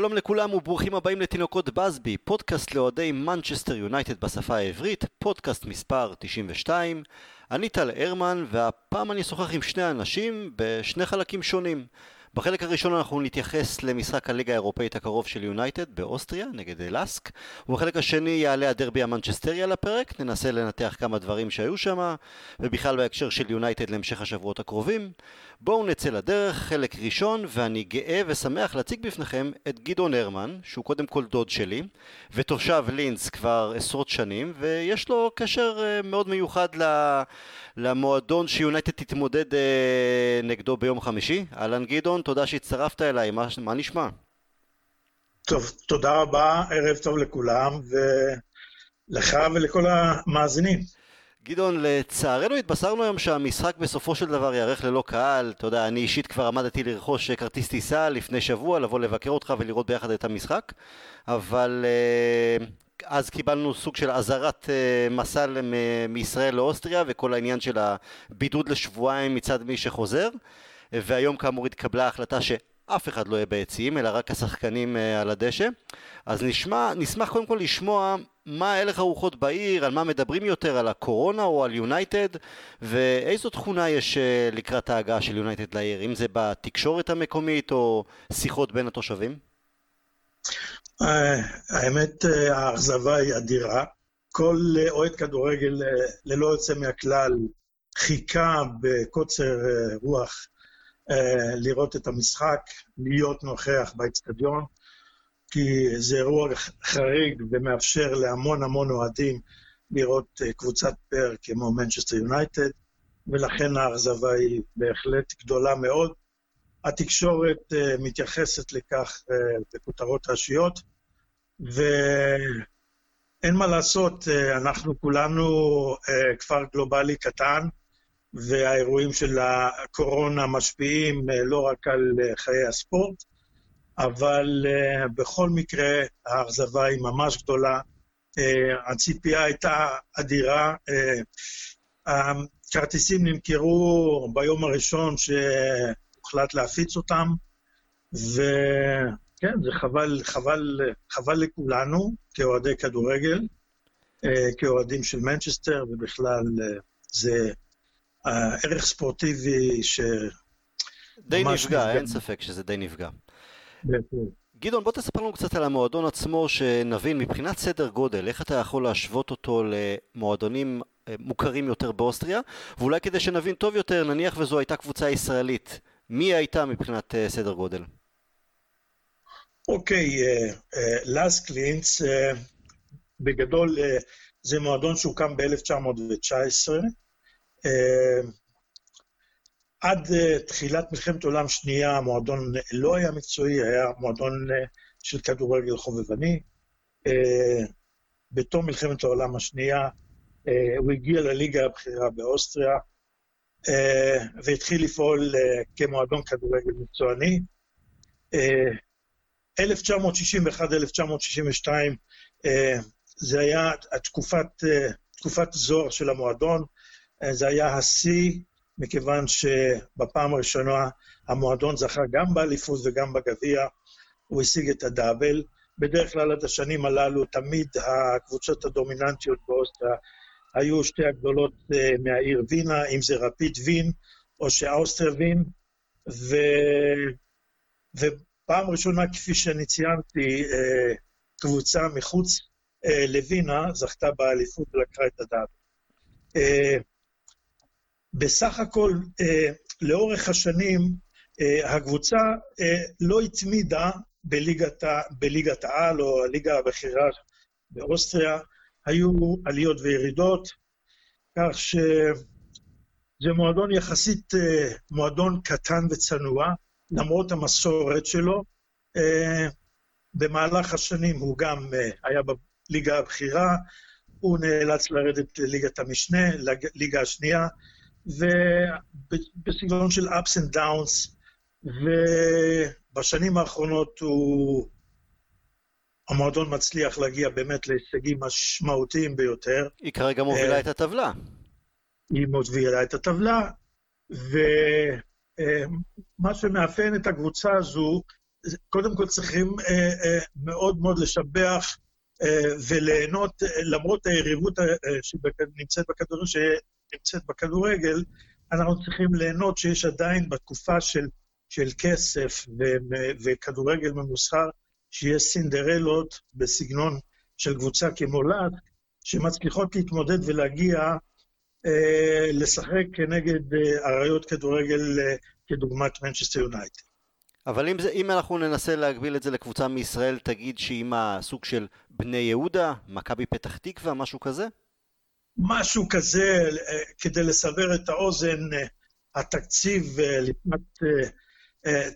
שלום לכולם וברוכים הבאים לתינוקות באזבי, פודקאסט לאוהדי מנצ'סטר יונייטד בשפה העברית, פודקאסט מספר 92. אני טל הרמן והפעם אני אשוחח עם שני אנשים בשני חלקים שונים. בחלק הראשון אנחנו נתייחס למשחק הליגה האירופאית הקרוב של יונייטד באוסטריה נגד לאסק ובחלק השני יעלה הדרבי המנצ'סטרי על הפרק, ננסה לנתח כמה דברים שהיו שם ובכלל בהקשר של יונייטד להמשך השבועות הקרובים. בואו נצא לדרך, חלק ראשון ואני גאה ושמח להציג בפניכם את גדעון הרמן שהוא קודם כל דוד שלי ותושב לינץ כבר עשרות שנים ויש לו קשר אה, מאוד מיוחד למועדון שיונייטד תתמודד אה, נגדו ביום חמישי. אהלן גדעון אלון, תודה שהצטרפת אליי, מה, מה נשמע? טוב, תודה רבה, ערב טוב לכולם, ולך ולכל המאזינים. גדעון, לצערנו התבשרנו היום שהמשחק בסופו של דבר יארך ללא קהל. אתה יודע, אני אישית כבר עמדתי לרכוש כרטיס טיסה לפני שבוע, לבוא לבקר אותך ולראות ביחד את המשחק, אבל uh, אז קיבלנו סוג של אזהרת uh, מסע מישראל לאוסטריה וכל העניין של הבידוד לשבועיים מצד מי שחוזר. והיום כאמור התקבלה החלטה שאף אחד לא יהיה ביציעים, אלא רק השחקנים אה, על הדשא. אז נשמע, נשמח קודם כל לשמוע מה הלך הרוחות בעיר, על מה מדברים יותר, על הקורונה או על יונייטד, ואיזו תכונה יש אה, לקראת ההגעה של יונייטד לעיר, אם זה בתקשורת המקומית או שיחות בין התושבים? אה, האמת, האכזבה היא אדירה. כל אוהד כדורגל, ללא יוצא מהכלל, חיכה בקוצר רוח לראות את המשחק, להיות נוכח באצטדיון, כי זה אירוע חריג ומאפשר להמון המון אוהדים לראות אה, קבוצת פר כמו מנצ'סטר יונייטד, ולכן האכזבה היא בהחלט גדולה מאוד. התקשורת אה, מתייחסת לכך בכותרות ראשיות, ואין מה לעשות, אנחנו כולנו כפר גלובלי קטן, והאירועים של הקורונה משפיעים אה, לא רק על אה, חיי הספורט, אבל אה, בכל מקרה האכזבה היא ממש גדולה. הציפייה הייתה אדירה. הכרטיסים נמכרו ביום הראשון שהוחלט להפיץ אותם, וכן, זה חבל, חבל, חבל לכולנו כאוהדי כדורגל, כאוהדים של מנצ'סטר, ובכלל זה הערך ספורטיבי ש... די נפגע, אין ספק שזה די נפגע. גדעון, בוא תספר לנו קצת על המועדון עצמו, שנבין מבחינת סדר גודל, איך אתה יכול להשוות אותו למועדונים אה, מוכרים יותר באוסטריה, ואולי כדי שנבין טוב יותר, נניח וזו הייתה קבוצה ישראלית, מי הייתה מבחינת אה, סדר גודל? אוקיי, לאס קלינץ, בגדול זה מועדון שהוקם ב-1919, אה, עד אה, תחילת מלחמת עולם שנייה המועדון לא היה מקצועי, היה מועדון אה, של כדורגל חובבני. בתום מלחמת העולם השנייה הוא הגיע לליגה הבכירה באוסטריה והתחיל לפעול כמועדון כדורגל מקצועני. 1961-1962 זה היה תקופת, תקופת זוהר של המועדון, זה היה השיא, מכיוון שבפעם הראשונה המועדון זכה גם באליפות וגם בגביע, הוא השיג את הדאבל. בדרך כלל עד השנים הללו תמיד הקבוצות הדומיננטיות באוסטריה היו שתי הגדולות אה, מהעיר וינה, אם זה רפיד וין או שאוסטר וין, ו... ופעם ראשונה, כפי שאני ציינתי, אה, קבוצה מחוץ אה, לווינה זכתה באליפות ולקחה את הדאבל. בסך הכל, אה, לאורך השנים, אה, הקבוצה אה, לא התמידה בליגת, בליגת העל או הליגה הבכירה באוסטריה, היו עליות וירידות, כך שזה מועדון יחסית, אה, מועדון קטן וצנוע, למרות המסורת שלו. אה, במהלך השנים הוא גם אה, היה בליגה הבכירה, הוא נאלץ לרדת לליגת המשנה, ליגה השנייה, ובסגנון של ups and downs, ובשנים האחרונות הוא... המועדון מצליח להגיע באמת להישגים משמעותיים ביותר. היא כרגע מובילה אה, את הטבלה. היא מובילה את הטבלה, ומה שמאפיין את הקבוצה הזו קודם כל צריכים מאוד מאוד לשבח וליהנות, למרות היריבות שנמצאת בכדורגל, שנמצאת בכדורגל, אנחנו צריכים ליהנות שיש עדיין בתקופה של, של כסף וכדורגל ממוסחר, שיש סינדרלות בסגנון של קבוצה כמו לאט, שמצליחות להתמודד ולהגיע אה, לשחק כנגד אה, אריות כדורגל אה, כדוגמת מנצ'סטר יונייטד. אבל אם, זה, אם אנחנו ננסה להגביל את זה לקבוצה מישראל, תגיד שהיא מה, סוג של בני יהודה, מכבי פתח תקווה, משהו כזה? משהו כזה, אה, כדי לסבר את האוזן, אה, התקציב, אה, לפני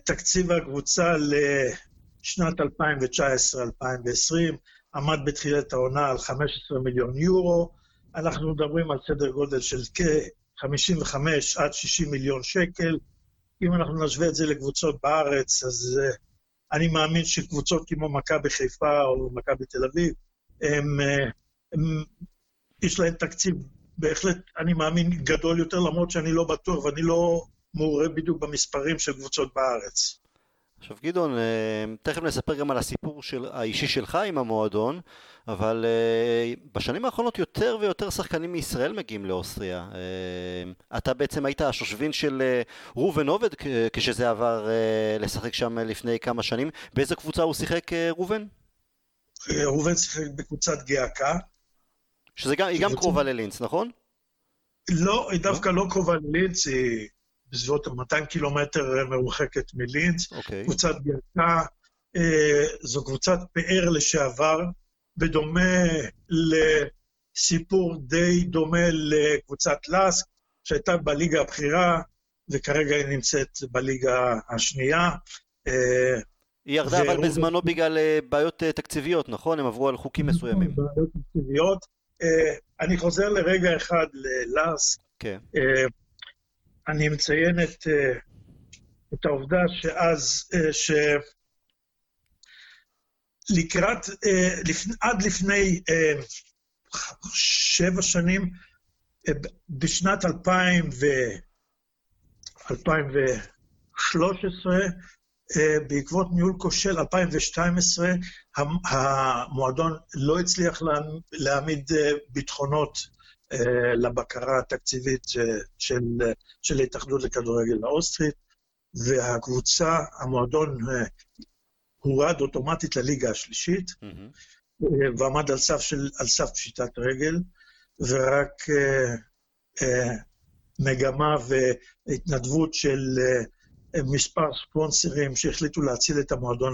תקציב הקבוצה לשנת 2019-2020 עמד בתחילת העונה על 15 מיליון יורו. אנחנו מדברים על סדר גודל של כ-55 עד 60 מיליון שקל. אם אנחנו נשווה את זה לקבוצות בארץ, אז אני מאמין שקבוצות כמו מכבי חיפה או מכבי תל אביב, הם, הם, יש להן תקציב בהחלט, אני מאמין, גדול יותר, למרות שאני לא בטוח ואני לא מעורה בדיוק במספרים של קבוצות בארץ. עכשיו גדעון, אה, תכף נספר גם על הסיפור של, האישי שלך עם המועדון, אבל uh, בשנים האחרונות יותר ויותר שחקנים מישראל מגיעים לאוסטריה. Uh, אתה בעצם היית השושבין של ראובן עובד כשזה עבר לשחק שם לפני כמה שנים. באיזה קבוצה הוא שיחק, ראובן? ראובן שיחק בקבוצת גאקה. שהיא גם, גם קרובה ללינץ, נכון? לא, היא דווקא לא, לא קרובה ללינץ, היא בסביבות 200 קילומטר מרוחקת מלינץ. אוקיי. קבוצת גאקה, זו קבוצת פאר לשעבר. בדומה לסיפור די דומה לקבוצת לאסק, שהייתה בליגה הבכירה, וכרגע היא נמצאת בליגה השנייה. אה, היא ירדה אבל בזמנו בגלל אה, בעיות אה, תקציביות, נכון? הם עברו על חוקים מסוימים. בעיות תקציביות. אני חוזר לרגע אחד ללאסק. כן. אני מציין את, את העובדה שאז, ש... לקראת, לפ, עד לפני אה, שבע שנים, אה, בשנת 2000 ו... 2013, בעקבות ניהול כושל 2012, המועדון לא הצליח להעמיד ביטחונות לבקרה התקציבית של, של ההתאחדות לכדורגל האוסטרית, והקבוצה, המועדון הורד אוטומטית לליגה השלישית, mm-hmm. ועמד על סף, של, על סף פשיטת רגל, ורק מגמה והתנדבות של מספר ספונסרים שהחליטו להציל את המועדון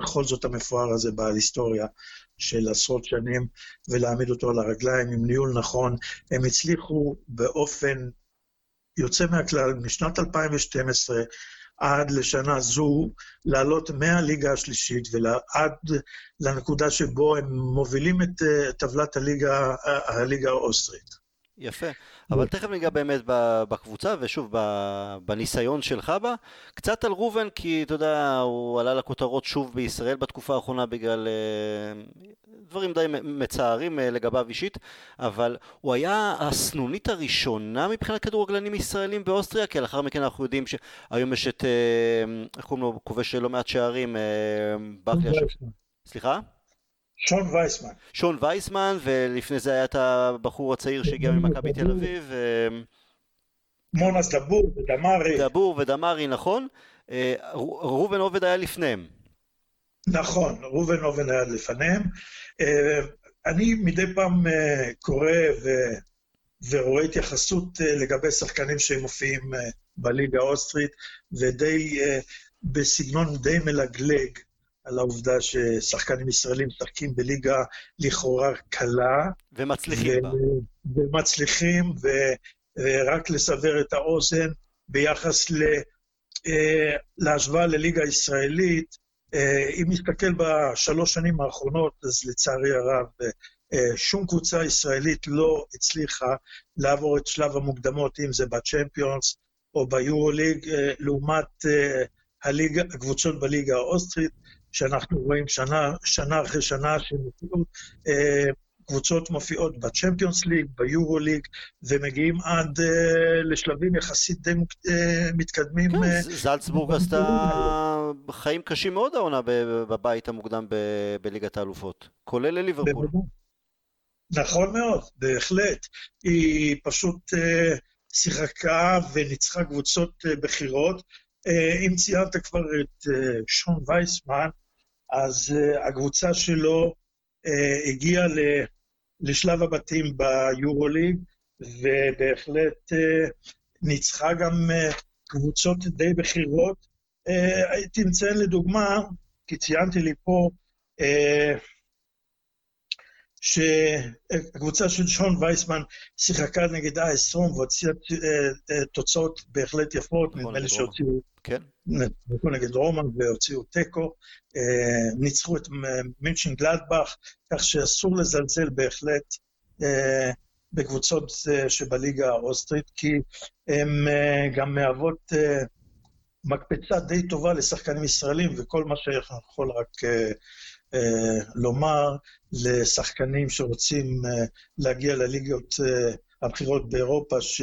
בכל זאת המפואר הזה בעל היסטוריה של עשרות שנים, ולהעמיד אותו על הרגליים עם ניהול נכון. הם הצליחו באופן יוצא מהכלל, משנת 2012, עד לשנה זו לעלות מהליגה השלישית ועד לנקודה שבו הם מובילים את אה, טבלת הליגה, הליגה האוסטרית. יפה, אבל תכף ניגע באמת בקבוצה ושוב בניסיון שלך בה. קצת על ראובן כי אתה יודע, הוא עלה לכותרות שוב בישראל בתקופה האחרונה בגלל אה, דברים די מצערים אה, לגביו אישית, אבל הוא היה הסנונית הראשונה מבחינת כדורגלנים ישראלים באוסטריה, כי לאחר מכן אנחנו יודעים שהיום יש את, אה, איך קוראים לו, כובש לא מעט שערים, ברקלי סליחה? שון וייסמן. שון וייסמן, ולפני זה היה את הבחור הצעיר שהגיע ממכבי תל אביב. מונס דבור ודמרי. דבור ודמרי, נכון. אה, ראובן עובד היה לפניהם. נכון, ראובן עובד היה לפניהם. אה, אני מדי פעם אה, קורא ו... ורואה התייחסות לגבי שחקנים שמופיעים בליגה האוסטרית, ודי, בסגנון די מלגלג על העובדה ששחקנים ישראלים משחקים בליגה לכאורה קלה. ומצליחים בה. ומצליחים, ורק לסבר את האוזן ביחס ל... אה, להשוואה לליגה הישראלית, אה, אם נסתכל בשלוש שנים האחרונות, אז לצערי הרב, אה, שום קבוצה ישראלית לא הצליחה לעבור את שלב המוקדמות, אם זה בצ'מפיונס או ביורו-ליג, לעומת הליגה, הקבוצות בליגה האוסטרית. שאנחנו רואים שנה, שנה אחרי שנה שמופיעות, אה, קבוצות מופיעות בצ'מפיונס ליג, ביורו ליג, ומגיעים עד אה, לשלבים יחסית די אה, מתקדמים. כן, אה, זלצבורג עשתה חיים קשים מאוד העונה בבית המוקדם בליגת האלופות, כולל לליברפול. נכון מאוד, בהחלט. היא פשוט uh, שיחקה וניצחה קבוצות uh, בכירות. Uh, אם ציינת כבר את uh, שון וייסמן, אז uh, הקבוצה שלו uh, הגיעה לשלב הבתים ביורוליג, ובהחלט uh, ניצחה גם uh, קבוצות די בכירות. הייתי מציין לדוגמה, כי ציינתי לי פה, uh, שהקבוצה של שון וייסמן שיחקה נגד אייסטרום והוציאה אה, אה, תוצאות בהחלט יפות, נכון, נדמה לי שהוציאו... כן. נתנו נגד רומא והוציאו תיקו, אה, ניצחו את מינצ'ן גלדבך, כך שאסור לזלזל בהחלט בקבוצות שבליגה האוסטרית, כי הן גם מהוות מקפצה די טובה לשחקנים ישראלים, וכל מה שיכול רק לומר לשחקנים שרוצים אה, להגיע לליגות אה, הבחירות באירופה, ש...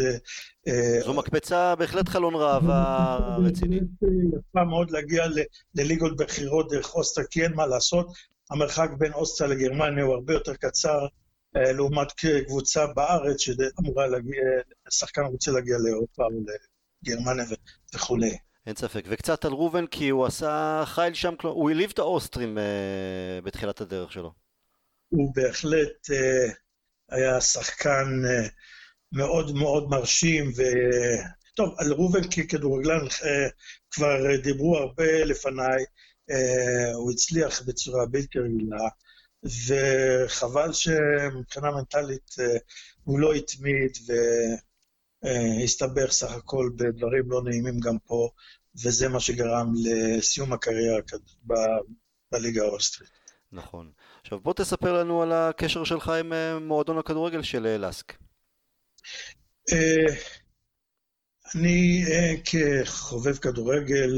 זו מקפצה בהחלט חלון ראווה רציני. יפה מאוד להגיע לליגות בחירות דרך אוסטריה, כי אין מה לעשות. המרחק בין אוסטריה לגרמניה הוא הרבה יותר קצר לעומת קבוצה בארץ שאמורה להגיע, שחקן רוצה להגיע לאירופה או לגרמניה וכולי. אין ספק. וקצת על ראובן, כי הוא עשה חייל שם, הוא העליב את האוסטרים uh, בתחילת הדרך שלו. הוא בהחלט uh, היה שחקן uh, מאוד מאוד מרשים, ו... טוב, על ראובן ככדורגלן uh, כבר דיברו הרבה לפניי, uh, הוא הצליח בצורה בלתי רגילה, וחבל שמבחינה מנטלית uh, הוא לא התמיד, ו... הסתבך סך הכל בדברים לא נעימים גם פה, וזה מה שגרם לסיום הקריירה בליגה האוסטרית. נכון. עכשיו בוא תספר לנו על הקשר שלך עם אה, מועדון הכדורגל של אה, לסק. אה, אני כחובב כדורגל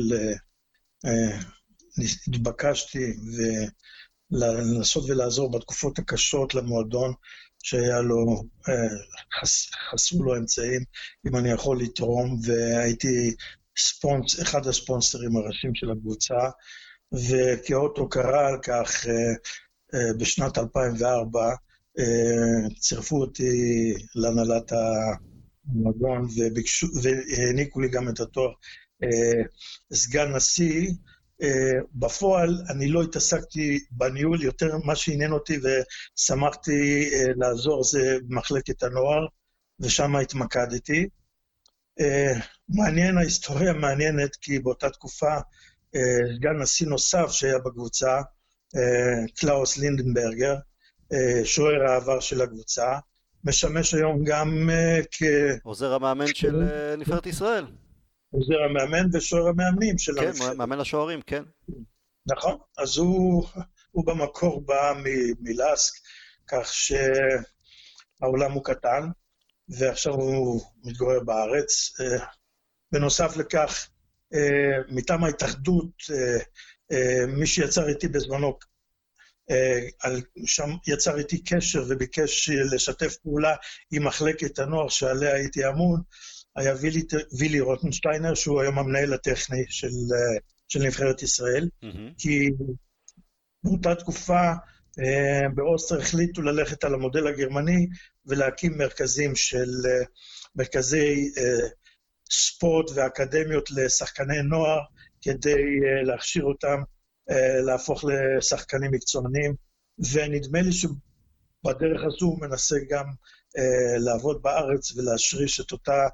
התבקשתי לנסות ולעזור בתקופות הקשות למועדון שהיה לו, חס, חסרו לו אמצעים, אם אני יכול לתרום, והייתי ספונס, אחד הספונסרים הראשיים של הקבוצה, וכאות הוקרה על כך, אה, בשנת 2004 אה, צירפו אותי להנהלת המועדון והעניקו לי גם את התואר אה, סגן נשיא. בפועל אני לא התעסקתי בניהול, יותר מה שעניין אותי ושמחתי לעזור זה במחלקת הנוער, ושם התמקדתי. מעניין, ההיסטוריה מעניינת, כי באותה תקופה סגן נשיא נוסף שהיה בקבוצה, קלאוס לינדנברגר, שוער העבר של הקבוצה, משמש היום גם כ... עוזר המאמן של נבחרת ישראל. עוזר המאמן ושוער המאמנים של כן. כן, מאמן השוערים, כן. נכון, אז הוא, הוא במקור בא מלאסק, כך שהעולם הוא קטן, ועכשיו הוא מתגורר בארץ. בנוסף לכך, מטעם ההתאחדות, מי שיצר איתי בזמנו, שם יצר איתי קשר וביקש לשתף פעולה עם מחלקת הנוער שעליה הייתי אמון, היה וילי, וילי רוטנשטיינר, שהוא היום המנהל הטכני של, של נבחרת ישראל, mm-hmm. כי באותה תקופה באוסטר החליטו ללכת על המודל הגרמני ולהקים מרכזים של מרכזי ספורט ואקדמיות לשחקני נוער, כדי להכשיר אותם להפוך לשחקנים מקצוענים, ונדמה לי שבדרך הזו הוא מנסה גם לעבוד בארץ ולהשריש את אותה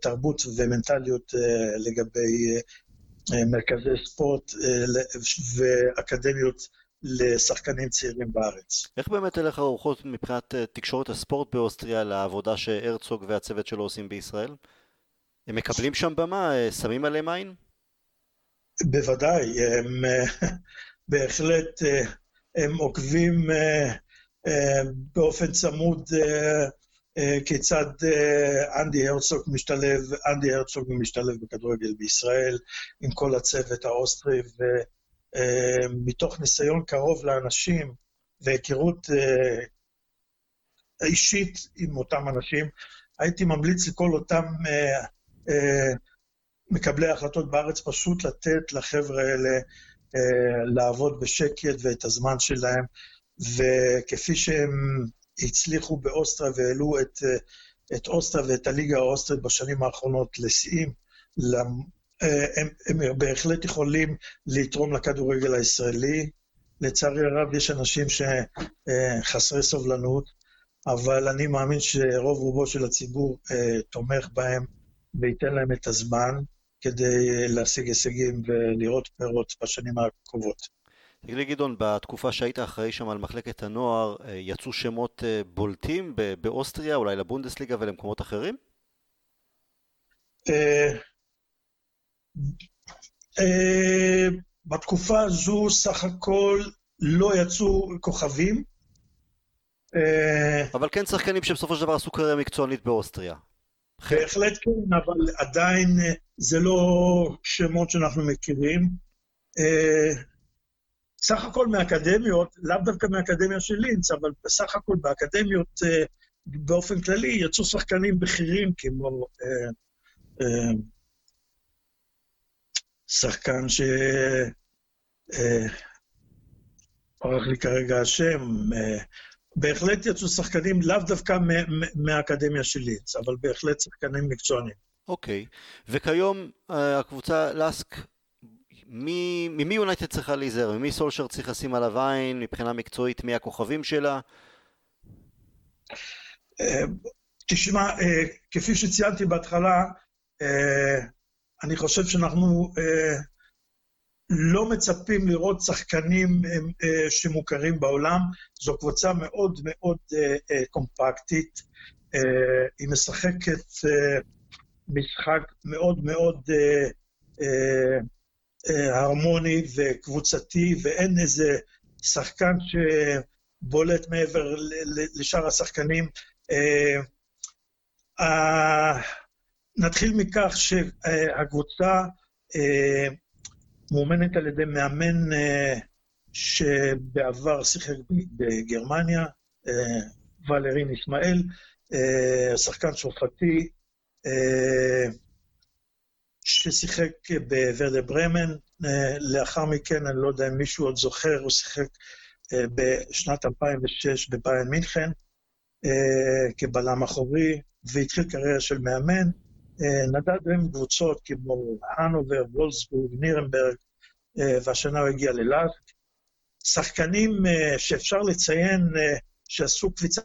תרבות ומנטליות לגבי מרכזי ספורט ואקדמיות לשחקנים צעירים בארץ. איך באמת הלך הרוחות מבחינת תקשורת הספורט באוסטריה לעבודה שהרצוג והצוות שלו עושים בישראל? הם מקבלים שם במה? שמים עליהם עין? בוודאי, הם בהחלט, הם עוקבים באופן צמוד כיצד אנדי הרצוג משתלב, אנדי הרצוג משתלב בכדורגל בישראל עם כל הצוות האוסטרי, ומתוך ניסיון קרוב לאנשים והיכרות אישית עם אותם אנשים, הייתי ממליץ לכל אותם למקבלי ההחלטות בארץ פשוט לתת לחבר'ה האלה אה, לעבוד בשקט ואת הזמן שלהם, וכפי שהם הצליחו באוסטריה והעלו את, אה, את אוסטריה ואת הליגה האוסטרית בשנים האחרונות לשיאים, אה, הם, הם בהחלט יכולים לתרום לכדורגל הישראלי. לצערי הרב יש אנשים שחסרי סובלנות, אבל אני מאמין שרוב רובו של הציבור תומך בהם וייתן להם את הזמן. כדי להשיג הישגים ולראות פירות בשנים הקרובות. תגיד לי גדעון, בתקופה שהיית אחראי שם על מחלקת הנוער, אה, יצאו שמות אה, בולטים באוסטריה, אולי לבונדסליגה ולמקומות אחרים? אה, בתקופה הזו סך הכל לא יצאו כוכבים. אבל כן שחקנים שבסופו של דבר עשו קריירה מקצוענית באוסטריה. בהחלט כן, אבל עדיין זה לא שמות שאנחנו מכירים. אה, סך הכל מאקדמיות, לאו דווקא מאקדמיה של לינץ, אבל בסך הכל באקדמיות אה, באופן כללי יצאו שחקנים בכירים כמו שחקן ש... ברח לי כרגע השם, בהחלט יצאו שחקנים לאו דווקא מהאקדמיה של ליץ, אבל בהחלט שחקנים מקצוענים. אוקיי, okay. וכיום אה, הקבוצה לאסק, ממי יונייטד צריכה להיזהר? ממי סולשר צריך לשים עליו עין מבחינה מקצועית? מי הכוכבים שלה? אה, תשמע, אה, כפי שציינתי בהתחלה, אני חושב שאנחנו לא מצפים לראות שחקנים אה, שמוכרים בעולם. זו קבוצה מאוד מאוד אה, אה, קומפקטית. היא משחקת משחק מאוד מאוד הרמוני וקבוצתי, ואין איזה שחקן שבולט מעבר לשאר השחקנים. נתחיל מכך שהקבוצה מאומנת על ידי מאמן uh, שבעבר שיחק בגרמניה, ולרין ישמעאל, שחקן צרפתי, ששיחק בוורדה ברמן. Uh, לאחר מכן, אני לא יודע אם מישהו עוד זוכר, הוא שיחק uh, בשנת 2006 בביין מינכן uh, כבלם אחורי, והתחיל קריירה של מאמן. אה, נדד עם קבוצות כמו הנובר, וולסבורג, נירנברג, אה, והשנה הוא הגיע ללאסק. שחקנים אה, שאפשר לציין שעשו קפיצת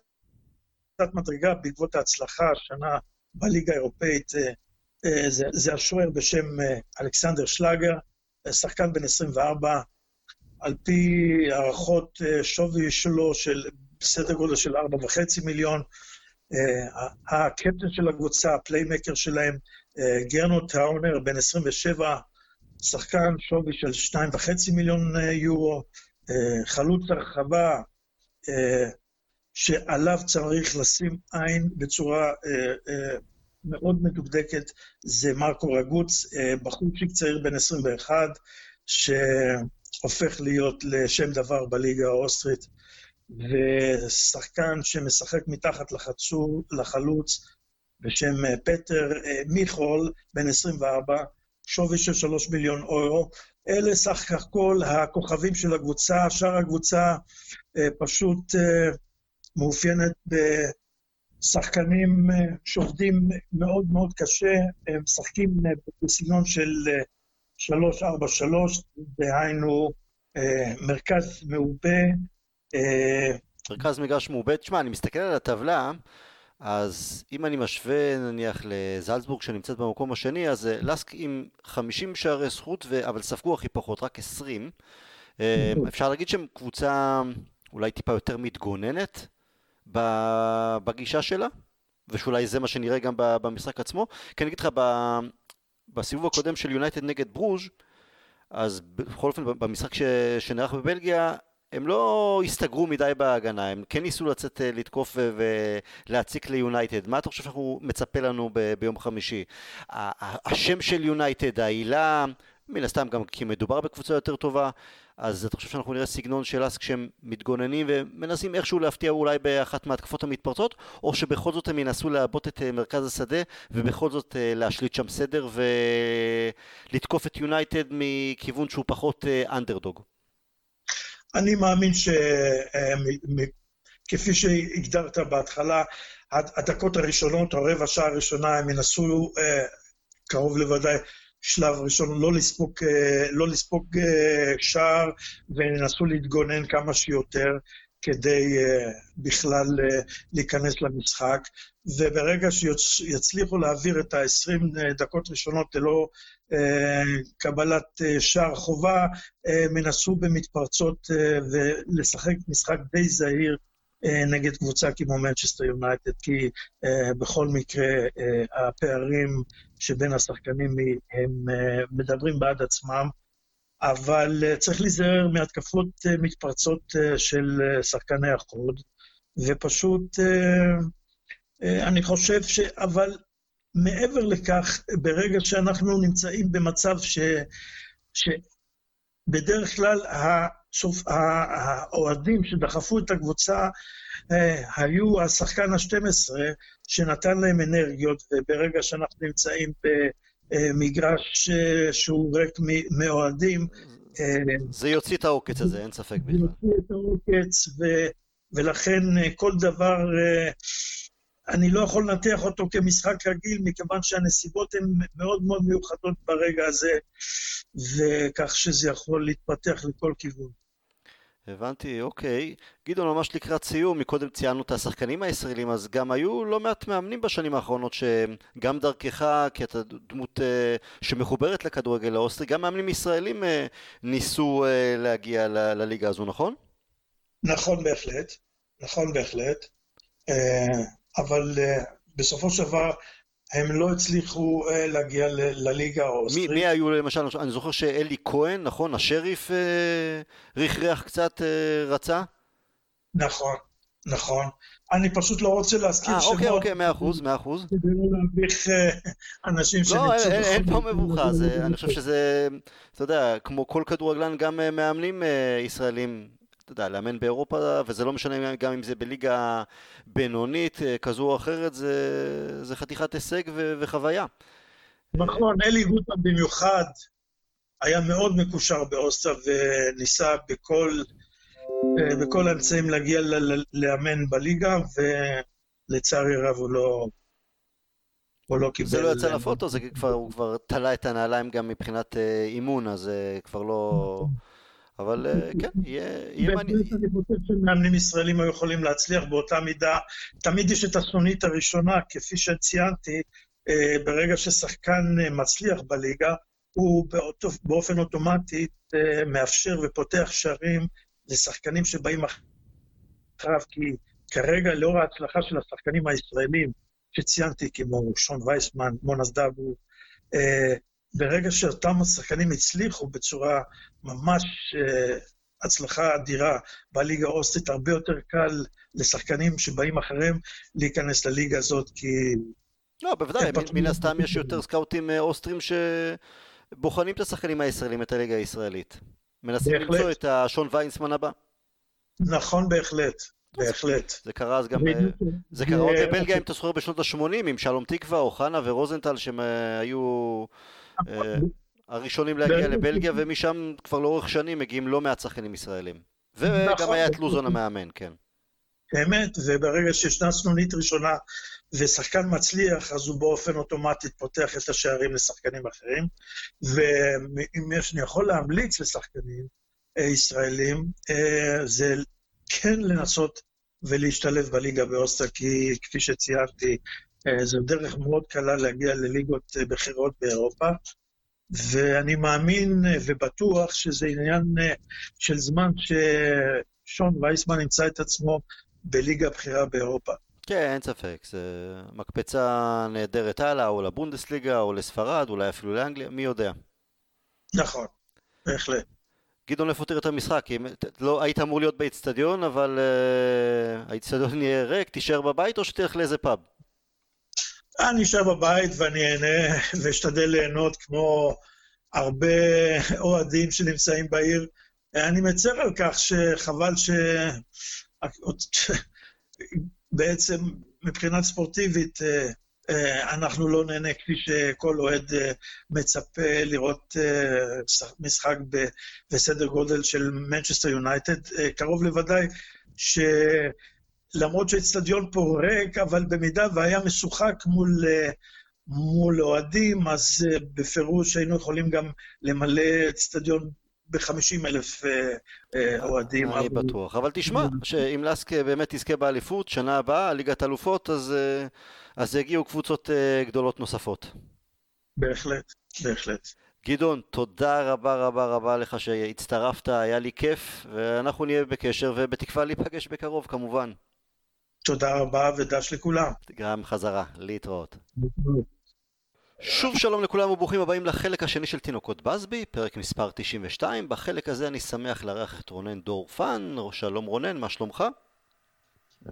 מדרגה בעקבות ההצלחה השנה בליגה האירופאית, זה, זה השוער בשם אלכסנדר שלאגר, שחקן בן 24, על פי הערכות שווי שלו של בסדר גודל של 4.5 מיליון, אה, הקפטן של הקבוצה, ה playmaker שלהם, אה, גרנוט טראונר, בן 27, שחקן שווי של 2.5 מיליון אה, יורו, חלוץ הרחבה, שעליו צריך לשים עין בצורה מאוד מדוקדקת, זה מרקו ראגוז, בחורצ'יק צעיר בן 21, שהופך להיות לשם דבר בליגה האוסטרית. ושחקן שמשחק מתחת לחצור, לחלוץ בשם אה, פטר אה, מיכול, בן 24, שווי של 3 מיליון אורו. אלה סך הכל הכוכבים של הקבוצה, שאר הקבוצה אה, פשוט מאופיינת בשחקנים שעובדים מאוד מאוד קשה, הם משחקים בסגנון של 3-4-3, דהיינו מרכז מעובה, אה, מרכז מגרש מעובד, תשמע, אני מסתכל על הטבלה, אז אם אני משווה נניח לזלצבורג שנמצאת במקום השני, אז אה, לסק עם 50 שערי זכות, ו... אבל ספגו הכי פחות, רק 20. אה, אפשר להגיד שהם קבוצה אולי טיפה יותר מתגוננת בגישה שלה, ושאולי זה מה שנראה גם במשחק עצמו. כי אני אגיד לך, בסיבוב הקודם של יונייטד נגד ברוז', אז בכל אופן במשחק ש... שנערך בבלגיה, הם לא הסתגרו מדי בהגנה, הם כן ניסו לצאת אה, לתקוף ולהציק ליונייטד. מה אתה חושב שאנחנו מצפה לנו ב- ביום חמישי? השם של יונייטד, העילה, מן הסתם גם כי מדובר בקבוצה יותר טובה, אז אתה חושב שאנחנו נראה סגנון של אסק שהם מתגוננים ומנסים איכשהו להפתיע אולי באחת מההתקפות המתפרצות, או שבכל זאת הם ינסו לעבות את אה, מרכז השדה ובכל זאת אה, להשליט שם סדר ולתקוף את יונייטד מכיוון שהוא פחות אנדרדוג? אני מאמין שכפי שהגדרת בהתחלה, הדקות הראשונות, או רבע שעה הראשונה, הם ינסו קרוב לוודאי שלב ראשון לא לספוג, לא לספוג שער וינסו להתגונן כמה שיותר כדי בכלל להיכנס למשחק. וברגע שיצליחו להעביר את ה-20 דקות ראשונות ללא קבלת שער חובה, הם ינסו במתפרצות ולשחק משחק די זהיר נגד קבוצה כמו מנצ'סטר יונייטד, כי בכל מקרה הפערים שבין השחקנים הם מדברים בעד עצמם, אבל צריך להיזהר מהתקפות מתפרצות של שחקני החוד, ופשוט אני חושב ש... אבל מעבר לכך, ברגע שאנחנו נמצאים במצב ש... שבדרך כלל האוהדים שדחפו את הקבוצה היו השחקן ה-12 שנתן להם אנרגיות, וברגע שאנחנו נמצאים במגרש שהוא ריק מאוהדים... זה יוציא את העוקץ הזה, אין ספק בכלל. זה יוציא את העוקץ, ולכן כל דבר... אני לא יכול לנתח אותו כמשחק רגיל, מכיוון שהנסיבות הן מאוד מאוד מיוחדות ברגע הזה, וכך שזה יכול להתפתח לכל כיוון. הבנתי, אוקיי. גדעון, ממש לקראת סיום, מקודם ציינו את השחקנים הישראלים, אז גם היו לא מעט מאמנים בשנים האחרונות שגם דרכך, כי אתה דמות uh, שמחוברת לכדורגל האוסטרי, גם מאמנים ישראלים uh, ניסו uh, להגיע ל- לליגה הזו, נכון? נכון בהחלט, נכון בהחלט. Uh, אבל uh, בסופו של דבר הם לא הצליחו uh, להגיע לליגה האוסטרית. מי, מי היו למשל, אני זוכר שאלי כהן, נכון? השריף uh, ריחרח קצת, uh, רצה? נכון, נכון. אני פשוט לא רוצה להזכיר שמות. אה, אוקיי, אוקיי, מאה אחוז, מאה אחוז. כדי לא להביך אנשים שנמצאו... לא, אין, אין פה מבוכה, אני חושב שזה, אתה יודע, כמו כל כדורגלן, גם מאמנים ישראלים אתה יודע, לאמן באירופה, וזה לא משנה גם אם זה בליגה בינונית אה, כזו או אחרת, זה, זה חתיכת הישג ו, וחוויה. נכון, אלי גוטמן במיוחד היה מאוד מקושר באוסטר וניסה בכל, אה, בכל האמצעים להגיע לאמן בליגה, ולצערי רב הוא לא, הוא לא קיבל... זה לא יצא לפוטו, זה כבר, הוא כבר תלה את הנעליים גם מבחינת אה, אימון, אז זה כבר לא... אבל אה, כן, יהיה מעניין. אני חושב שמאמנים ישראלים היו יכולים להצליח באותה מידה. תמיד יש את הסנונית הראשונה, כפי שציינתי, אה, ברגע ששחקן אה, מצליח בליגה, הוא באופן אוטומטי מאפשר ופותח שערים לשחקנים שבאים אחריו, כי כרגע, לאור ההצלחה של השחקנים הישראלים שציינתי, כמו שון וייסמן, מונס דאבו, ברגע שאותם השחקנים הצליחו בצורה ממש uh, הצלחה אדירה בליגה האוסטרית, הרבה יותר קל לשחקנים שבאים אחריהם להיכנס לליגה הזאת, כי... לא, בוודאי, מן הסתם יש יותר סקאוטים אה, אוסטרים שבוחנים את השחקנים הישראלים, את הליגה הישראלית. מנסים למצוא את השון ויינסמן הבא. נכון, בהחלט. בהחלט. זה קרה אז גם, זה קרה עוד בבלגיה, אם אתה זוכר, בשנות ה-80, עם שלום תקווה, אוחנה ורוזנטל, שהם אה, היו אה, הראשונים להגיע לבלגיה, ומשם כבר לאורך שנים מגיעים לא מעט שחקנים ישראלים. וגם נכון. היה את לוזון המאמן, כן. אמת, וברגע שישנה סנונית ראשונה ושחקן מצליח, אז הוא באופן אוטומטי פותח את השערים לשחקנים אחרים. ואם יש, אני יכול להמליץ לשחקנים אה, ישראלים, אה, זה כן לנסות ולהשתלב בליגה באוסטר, כי כפי שציינתי, זו דרך מאוד קלה להגיע לליגות אה, בכירות באירופה, ואני מאמין אה, ובטוח שזה עניין של זמן ששון וייסמן ימצא את עצמו בליגה הבכירה באירופה. כן, אין ספק, זה מקפצה נהדרת הלאה, או לבונדסליגה, או לספרד, אולי אפילו לאנגליה, מי יודע. נכון, בהחלט. גדעון, איפה תראה את המשחק? אם, לא, היית אמור להיות באיצטדיון, אבל uh, האיצטדיון יהיה ריק, תישאר בבית או שתלך לאיזה פאב? אני אשאר בבית ואני אהנה ואשתדל ליהנות כמו הרבה אוהדים שנמצאים בעיר. אני מצר על כך שחבל ש... בעצם מבחינה ספורטיבית אנחנו לא נהנה כפי שכל אוהד מצפה לראות משחק בסדר גודל של מנצ'סטר יונייטד. קרוב לוודאי שלמרות שהאצטדיון פה ריק, אבל במידה והיה משוחק מול, מול אוהדים, אז בפירוש היינו יכולים גם למלא אצטדיון ב-50 אלף אוהדים. אני בטוח, אבל תשמע, שאם לסק באמת תזכה באליפות, שנה הבאה, ליגת אלופות, אז... אז יגיעו קבוצות גדולות נוספות. בהחלט, בהחלט. גדעון, תודה רבה רבה רבה לך שהצטרפת, היה לי כיף, ואנחנו נהיה בקשר, ובתקווה להיפגש בקרוב כמובן. תודה רבה ודש לכולם. גם חזרה, להתראות. שוב שלום לכולם וברוכים הבאים לחלק השני של תינוקות בסבי, פרק מספר 92. בחלק הזה אני שמח לארח את רונן דורפן. שלום רונן, מה שלומך?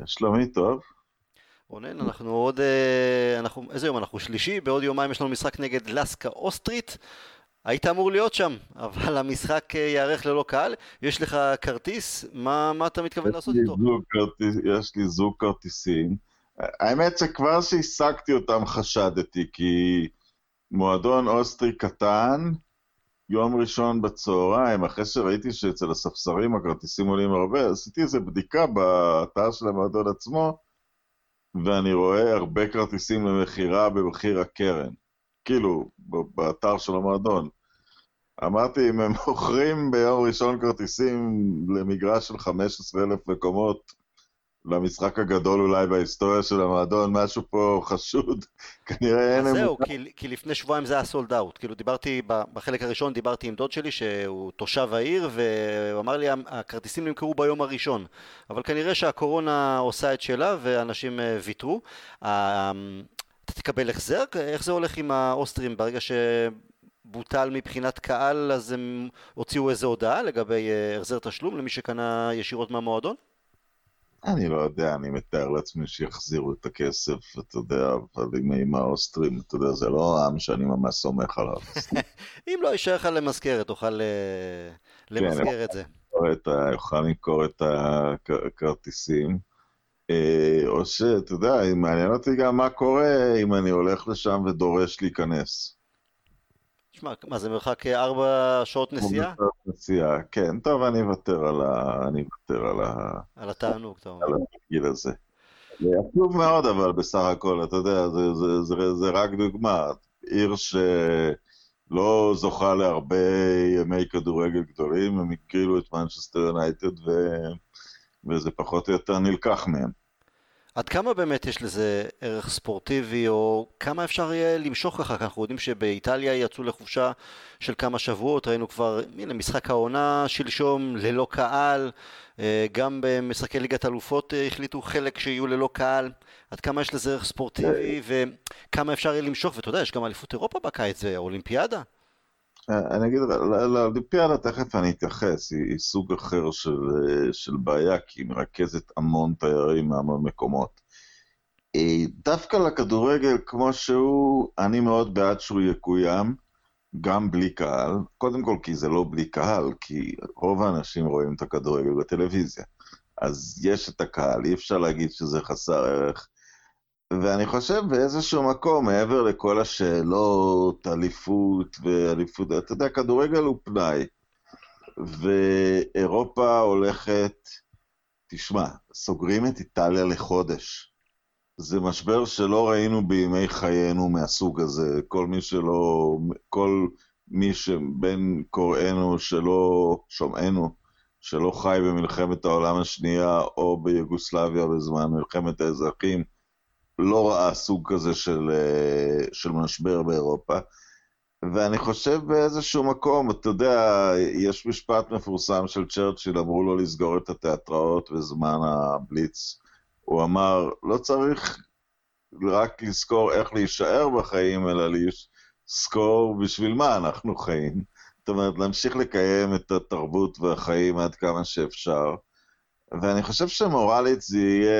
שלומי טוב. רונן, אנחנו עוד... אה, אנחנו, איזה יום אנחנו? שלישי? בעוד יומיים יש לנו משחק נגד לסקה אוסטרית. היית אמור להיות שם, אבל המשחק אה, ייערך ללא קהל. יש לך כרטיס, מה, מה אתה מתכוון לעשות איתו? כרטיס, יש לי זוג כרטיסים. האמת שכבר שהשגתי אותם חשדתי, כי מועדון אוסטרי קטן, יום ראשון בצהריים, אחרי שראיתי שאצל הספסרים הכרטיסים עולים הרבה, עשיתי איזו בדיקה באתר של המועדון עצמו, ואני רואה הרבה כרטיסים למכירה במחיר הקרן. כאילו, באתר של המועדון. אמרתי, אם הם מוכרים ביום ראשון כרטיסים למגרש של 15,000 מקומות, למשחק הגדול אולי בהיסטוריה של המועדון, משהו פה חשוד, כנראה אין... זהו, כי, כי לפני שבועיים זה היה סולד אאוט. כאילו דיברתי, בחלק הראשון דיברתי עם דוד שלי שהוא תושב העיר, והוא אמר לי, הכרטיסים נמכרו ביום הראשון. אבל כנראה שהקורונה עושה את שלה ואנשים אה, ויתרו. אתה תקבל החזר? איך זה הולך עם האוסטרים ברגע ש... בוטל מבחינת קהל, אז הם הוציאו איזו הודעה לגבי אה, החזר תשלום למי שקנה ישירות מהמועדון? אני לא יודע, אני מתאר לעצמי שיחזירו את הכסף, אתה יודע, אבל עם, עם האוסטרים, אתה יודע, זה לא עם שאני ממש סומך עליו. אם לא יישאר לך למזכרת, תוכל אה, כן, למזכר את זה. יוכל למכור את הכרטיסים. אה, או שאתה יודע, מעניין אותי גם מה קורה אם אני הולך לשם ודורש להיכנס. תשמע, מה זה מרחק ארבע שעות נסיעה? נסיעה, כן. טוב, אני אוותר על ה... אני אוותר על ה... על התענוג, אתה אומר. על הגיל הזה. זה עצוב מאוד, אבל בסך הכל, אתה יודע, זה, זה, זה, זה זה רק דוגמה. עיר שלא זוכה להרבה ימי כדורגל גדולים, הם הקרילו את מנצ'סטר יונייטד, ו... וזה פחות או יותר נלקח מהם. עד כמה באמת יש לזה ערך ספורטיבי, או כמה אפשר יהיה למשוך ככה? אנחנו יודעים שבאיטליה יצאו לחופשה של כמה שבועות, ראינו כבר, הנה, משחק העונה שלשום ללא קהל, אה, גם במשחקי ליגת אלופות אה, החליטו חלק שיהיו ללא קהל. עד כמה יש לזה ערך ספורטיבי, וכמה אפשר יהיה למשוך, ואתה יודע, יש גם אליפות אירופה בקיץ, זה אולימפיאדה. אה, אני אגיד, לאולימפיאדה תכף אני אתייחס, היא, היא סוג אחר של, אה, של בעיה, כי היא מרכזת המון תיירים מהמון מקומות. אה, דווקא לכדורגל כמו שהוא, אני מאוד בעד שהוא יקוים, גם בלי קהל. קודם כל כי זה לא בלי קהל, כי רוב האנשים רואים את הכדורגל בטלוויזיה. אז יש את הקהל, אי אפשר להגיד שזה חסר ערך. ואני חושב באיזשהו מקום, מעבר לכל השאלות, אליפות ואליפות, אתה יודע, כדורגל הוא פנאי, ואירופה הולכת, תשמע, סוגרים את איטליה לחודש. זה משבר שלא ראינו בימי חיינו מהסוג הזה. כל מי שלא, כל מי שבין קוראינו שלא, שומענו, שלא חי במלחמת העולם השנייה או ביוגוסלביה בזמן מלחמת האזרחים, לא ראה סוג כזה של, אה, של משבר באירופה. ואני חושב באיזשהו מקום, אתה יודע, יש משפט מפורסם של צ'רצ'יל, אמרו לו לסגור את התיאטראות בזמן הבליץ. הוא אמר, לא צריך רק לזכור איך להישאר בחיים, אלא לזכור בשביל מה אנחנו חיים. זאת אומרת, להמשיך לקיים את התרבות והחיים עד כמה שאפשר. ואני חושב שמורלית זה יהיה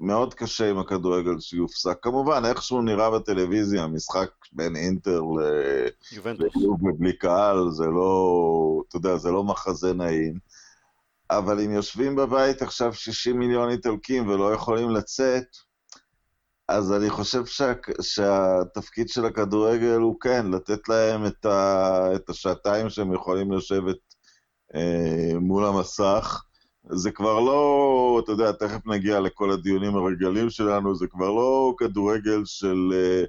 מאוד קשה עם הכדורגל שיופסק. כמובן, איך שהוא נראה בטלוויזיה, משחק בין אינטר ליובה בלי קהל, זה לא, אתה יודע, זה לא מחזה נעים. אבל אם יושבים בבית עכשיו 60 מיליון איטלקים ולא יכולים לצאת, אז אני חושב שה, שהתפקיד של הכדורגל הוא כן, לתת להם את, ה, את השעתיים שהם יכולים לשבת אה, מול המסך. זה כבר לא, אתה יודע, תכף נגיע לכל הדיונים הרגלים שלנו, זה כבר לא כדורגל של אה,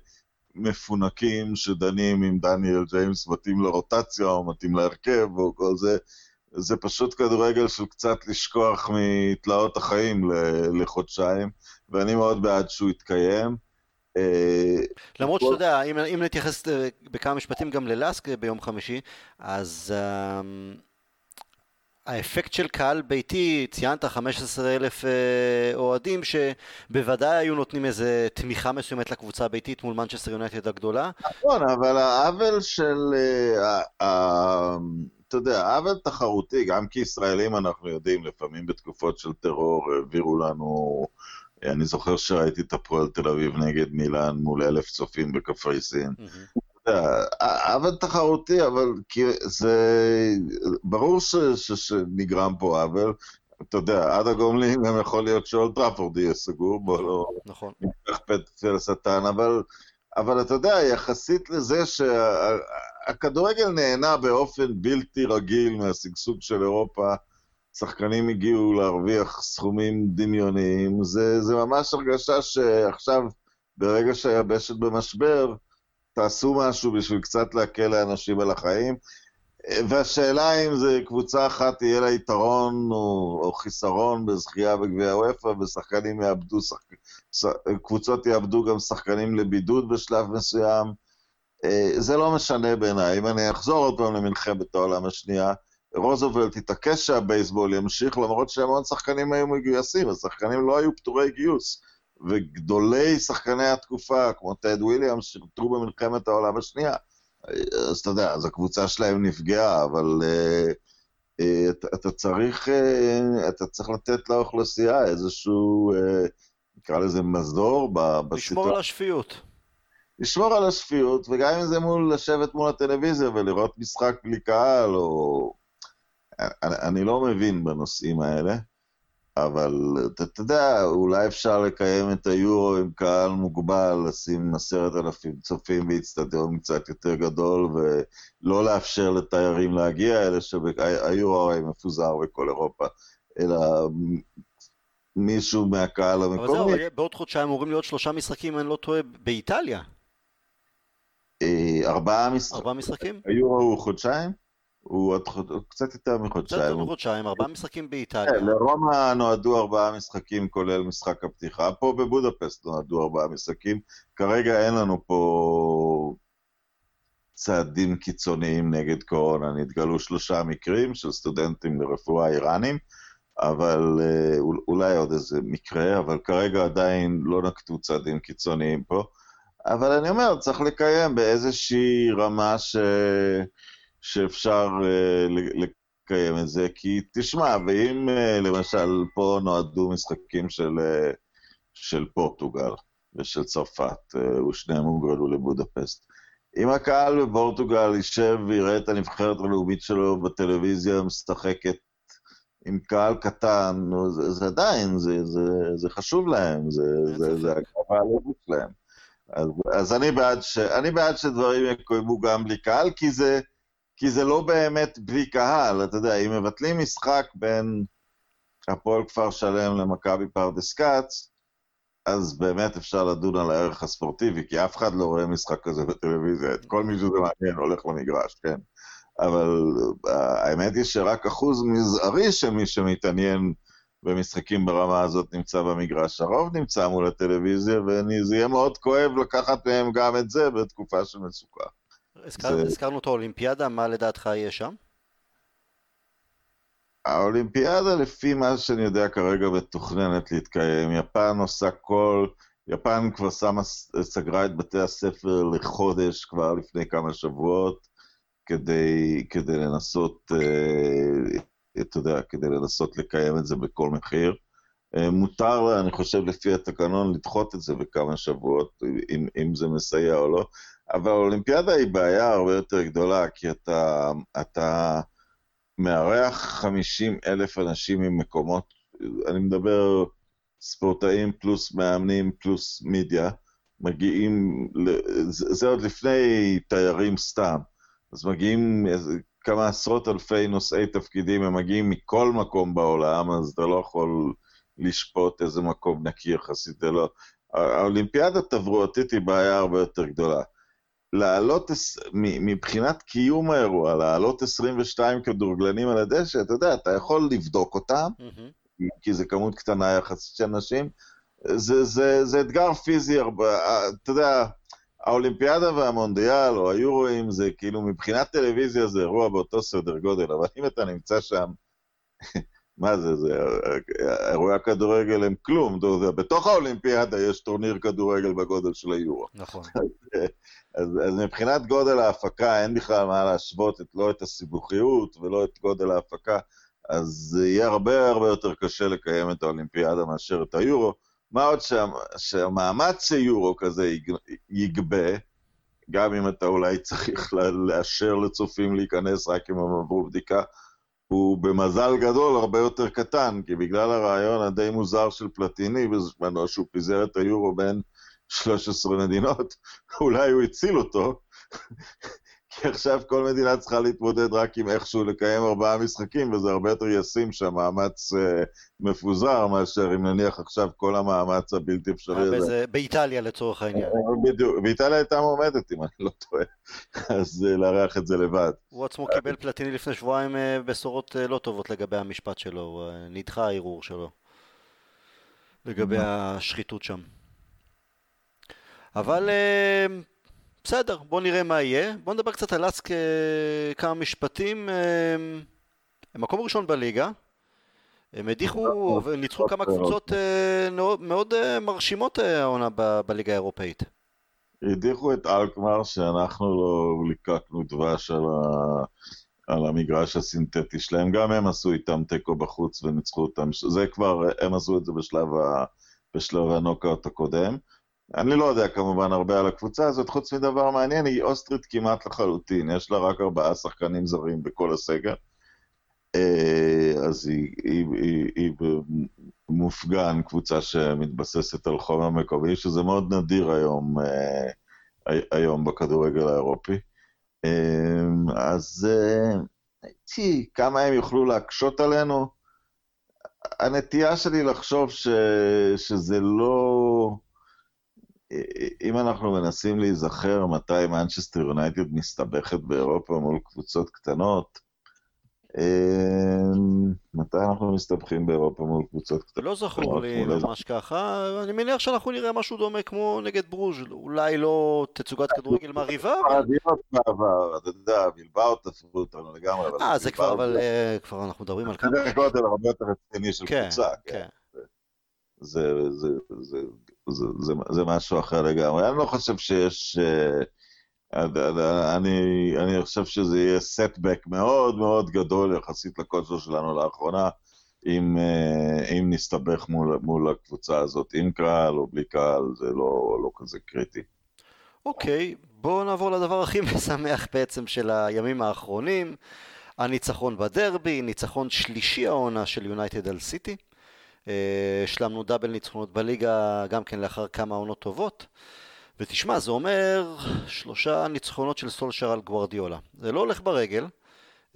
מפונקים שדנים אם דניאל ג'יימס מתאים לרוטציה או מתאים להרכב או כל זה. זה פשוט כדורגל של קצת לשכוח מתלאות החיים לחודשיים, ואני מאוד בעד שהוא יתקיים. אה, למרות שאתה יודע, אם, אם נתייחס אה, בכמה משפטים גם ללאסק ביום חמישי, אז um, האפקט של קהל ביתי, ציינת 15 אלף אה, אוהדים שבוודאי היו נותנים איזה תמיכה מסוימת לקבוצה הביתית מול מנצ'סטר יונייטד הגדולה. נכון, אבל העוול של... Uh, אתה יודע, עוול תחרותי, גם כישראלים אנחנו יודעים, לפעמים בתקופות של טרור העבירו לנו... אני זוכר שראיתי את הפועל תל אביב נגד מילאן מול אלף צופים בקפריסין. עוול תחרותי, אבל זה... ברור שנגרם פה עוול. אתה יודע, עד הגומלין גם יכול להיות שאולטראפורד יהיה סגור, בוא לא... נכון. נפתח פתח לשטן, אבל... אבל אתה יודע, יחסית לזה שהכדורגל שה... נהנה באופן בלתי רגיל מהשגשוג של אירופה, שחקנים הגיעו להרוויח סכומים דמיוניים, זה, זה ממש הרגשה שעכשיו, ברגע שהיבשת במשבר, תעשו משהו בשביל קצת להקל לאנשים על החיים. והשאלה אם זה קבוצה אחת תהיה לה יתרון או, או חיסרון בזכייה בגביע הוופא, ושחקנים יאבדו, שח... קבוצות יאבדו גם שחקנים לבידוד בשלב מסוים. אה, זה לא משנה בעיניי. אם אני אחזור עוד פעם למלחמת העולם השנייה, רוזוולט התעקש שהבייסבול ימשיך, למרות שהמון שחקנים היו מגויסים, השחקנים לא היו פטורי גיוס. וגדולי שחקני התקופה, כמו טד וויליאמס, שירתו במלחמת העולם השנייה. אז אתה יודע, אז הקבוצה שלהם נפגעה, אבל uh, uh, אתה, אתה, צריך, uh, אתה צריך לתת לאוכלוסייה איזשהו, uh, נקרא לזה מזור בסיטואציה. לשמור על השפיות. לשמור על השפיות, וגם אם זה מול לשבת מול הטלוויזיה ולראות משחק בלי קהל, או... אני, אני לא מבין בנושאים האלה. אבל אתה יודע, אולי אפשר לקיים את היורו עם קהל מוגבל, לשים עשרת אלפים צופים באיצטדיון קצת יותר גדול, ולא לאפשר לתיירים להגיע, אלא שהיורו הרי מפוזר בכל אירופה, אלא מישהו מהקהל המקומי. אבל זהו, בעוד חודשיים אמורים להיות שלושה משחקים, אם אני לא טועה, באיטליה. אה, ארבעה משחקים. ארבעה משחקים? היורו הוא חודשיים? הוא עוד. קצת יותר מחודשיים. קצת יותר מחודשיים, ארבעה משחקים באיטליה. כן, לרומא נועדו ארבעה משחקים, כולל משחק הפתיחה. פה בבודפסט נועדו ארבעה משחקים. כרגע אין לנו פה צעדים קיצוניים נגד קורונה. נתגלו שלושה מקרים של סטודנטים לרפואה איראנים, אבל אה, אולי עוד איזה מקרה, אבל כרגע עדיין לא נקטו צעדים קיצוניים פה. אבל אני אומר, צריך לקיים באיזושהי רמה ש... שאפשר uh, לקיים את זה, כי תשמע, ואם uh, למשל פה נועדו משחקים של, uh, של פורטוגל ושל צרפת, ושניהם הוגרלו לבודפסט, אם הקהל בפורטוגל יישב ויראה את הנבחרת הלאומית שלו בטלוויזיה משחקת עם קהל קטן, זה, זה עדיין, זה, זה, זה חשוב להם, זה, זה, זה הקרבה הלאומית שלהם. אז, אז אני, בעד ש, אני בעד שדברים יקוימו גם בלי קהל, כי זה, כי זה לא באמת בלי קהל, אתה יודע, אם מבטלים משחק בין הפועל כפר שלם למכבי פרדס כץ, אז באמת אפשר לדון על הערך הספורטיבי, כי אף אחד לא רואה משחק כזה בטלוויזיה, את כל מי שזה מעניין הולך למגרש, כן. אבל אה, האמת היא שרק אחוז מזערי של מי שמתעניין במשחקים ברמה הזאת נמצא במגרש. הרוב נמצא מול הטלוויזיה, וזה יהיה מאוד כואב לקחת מהם גם את זה בתקופה של מצוקה. הזכר, זה... הזכרנו את האולימפיאדה, מה לדעתך יהיה שם? האולימפיאדה, לפי מה שאני יודע כרגע, מתוכננת להתקיים. יפן עושה כל... יפן כבר שמה, סגרה את בתי הספר לחודש כבר לפני כמה שבועות, כדי, כדי לנסות, אה, אתה יודע, כדי לנסות לקיים את זה בכל מחיר. אה, מותר, אני חושב, לפי התקנון, לדחות את זה בכמה שבועות, אם, אם זה מסייע או לא, אבל האולימפיאדה היא בעיה הרבה יותר גדולה, כי אתה, אתה מארח 50 אלף אנשים עם מקומות, אני מדבר ספורטאים פלוס מאמנים פלוס מידיה, מגיעים, זה עוד לפני תיירים סתם, אז מגיעים כמה עשרות אלפי נושאי תפקידים, הם מגיעים מכל מקום בעולם, אז אתה לא יכול לשפוט איזה מקום נקי יחסית, זה לא... האולימפיאדה התברואתית היא בעיה הרבה יותר גדולה. לעלות, מבחינת קיום האירוע, לעלות 22 כדורגלנים על הדשא, אתה יודע, אתה יכול לבדוק אותם, mm-hmm. כי זה כמות קטנה יחסית של אנשים, זה, זה, זה אתגר פיזי, הרבה, אתה יודע, האולימפיאדה והמונדיאל או היורואים זה כאילו מבחינת טלוויזיה זה אירוע באותו סדר גודל, אבל אם אתה נמצא שם, מה זה, זה, אירועי הכדורגל הם כלום, בתוך האולימפיאדה יש טורניר כדורגל בגודל של היורו. נכון. אז, אז מבחינת גודל ההפקה אין בכלל מה להשוות את, לא את הסיבוכיות ולא את גודל ההפקה, אז יהיה הרבה הרבה יותר קשה לקיים את האולימפיאדה מאשר את היורו. מה עוד שה, שהמאמץ שיורו כזה יגבה, גם אם אתה אולי צריך לאשר לצופים להיכנס רק אם הם עברו בדיקה, הוא במזל גדול הרבה יותר קטן, כי בגלל הרעיון הדי מוזר של פלטיני בזמנו, שהוא פיזר את היורו בין 13 מדינות, אולי הוא הציל אותו, כי עכשיו כל מדינה צריכה להתמודד רק עם איכשהו לקיים ארבעה משחקים, וזה הרבה יותר ישים שהמאמץ uh, מפוזר, מאשר אם נניח עכשיו כל המאמץ הבלתי אפשרי אה, הזה. באיטליה לצורך העניין. אה, בדיוק, באיטליה הייתה מועמדת, אם אני לא טועה, אז uh, לארח את זה לבד. הוא עצמו קיבל פלטיני לפני שבועיים uh, בשורות uh, לא טובות לגבי המשפט שלו, uh, נדחה הערעור שלו. לגבי השחיתות שם. אבל... Uh, בסדר, בוא נראה מה יהיה. בוא נדבר קצת על אסק כמה משפטים. הם מקום ראשון בליגה. הם הדיחו וניצחו כמה קבוצות אה, מאוד אה, מרשימות אה, העונה בליגה האירופאית. הדיחו את אלקמר שאנחנו לא ליקקנו דבש על, ה... על המגרש הסינתטי שלהם, גם הם עשו איתם תיקו בחוץ וניצחו אותם, זה כבר, הם עשו את זה בשלב, ה... בשלב הנוקאוט הקודם. אני לא יודע כמובן הרבה על הקבוצה הזאת, חוץ מדבר מעניין, היא אוסטרית כמעט לחלוטין, יש לה רק ארבעה שחקנים זרים בכל הסגל. אה, אז היא, היא, היא, היא מופגן, קבוצה שמתבססת על חומר מקומי, שזה מאוד נדיר היום, אה, היום בכדורגל האירופי. אה, אז הייתי, כמה הם יוכלו להקשות עלינו? הנטייה שלי לחשוב ש, שזה לא... אם אנחנו מנסים להיזכר מתי מנצ'סטר יונייטד מסתבכת באירופה מול קבוצות קטנות, אמ, מתי אנחנו מסתבכים באירופה מול קבוצות קטנות? לא זכור לי ממש ככה, אני מניח שאנחנו נראה משהו דומה כמו נגד ברוז', אולי לא תצוגת כדורגל מרהיבה, אבל... בעבר, אתה יודע, בלבאו תפרו אותנו לגמרי. אה, זה כבר, אבל אה, כבר אנחנו מדברים על כמה... זה גודל הרבה יותר רציני של כן, קבוצה. כן, כן. זה משהו אחר לגמרי. אני לא חושב שיש... אה, אני, אני חושב שזה יהיה סטבק מאוד מאוד גדול יחסית לכושר שלנו לאחרונה, אם, אה, אם נסתבך מול, מול הקבוצה הזאת, עם קהל או בלי קהל, זה לא, לא כזה קריטי. אוקיי, okay, בואו נעבור לדבר הכי משמח בעצם של הימים האחרונים, הניצחון בדרבי, ניצחון שלישי העונה של יונייטד על סיטי. אה, השלמנו דאבל ניצחונות בליגה גם כן לאחר כמה עונות טובות. ותשמע, זה אומר שלושה ניצחונות של סולשר על גוורדיולה. זה לא הולך ברגל,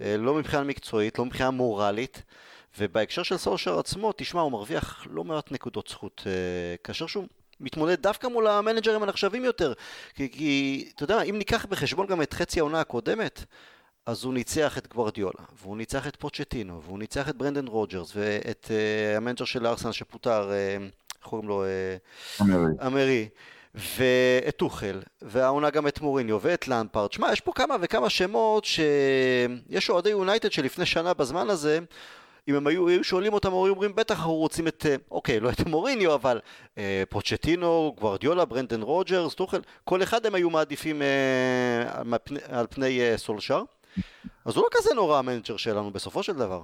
אה, לא מבחינה מקצועית, לא מבחינה מורלית, ובהקשר של סולשר עצמו, תשמע, הוא מרוויח לא מעט נקודות זכות, אה, כאשר שהוא מתמודד דווקא מול המנג'רים הנחשבים יותר. כי, כי, אתה יודע, אם ניקח בחשבון גם את חצי העונה הקודמת, אז הוא ניצח את גוורדיולה, והוא ניצח את פוצ'טינו, והוא ניצח את ברנדן רוג'רס, ואת uh, המנג'ר של ארסנל שפוטר, איך uh, קוראים לו? אמרי. אמרי. ואת טוחל, והעונה גם את מוריניו ואת למפארד. שמע, יש פה כמה וכמה שמות שיש אוהדי יונייטד שלפני שנה בזמן הזה, אם הם היו, היו שואלים אותם, היו אומרים, בטח אנחנו רוצים את, אה, אוקיי, לא את מוריניו, אבל אה, פוצ'טינו, גוורדיולה, ברנדן רוג'רס, טוחל, כל אחד הם היו מעדיפים אה, על פני, על פני אה, סולשר. אז הוא לא כזה נורא המנג'ר שלנו בסופו של דבר.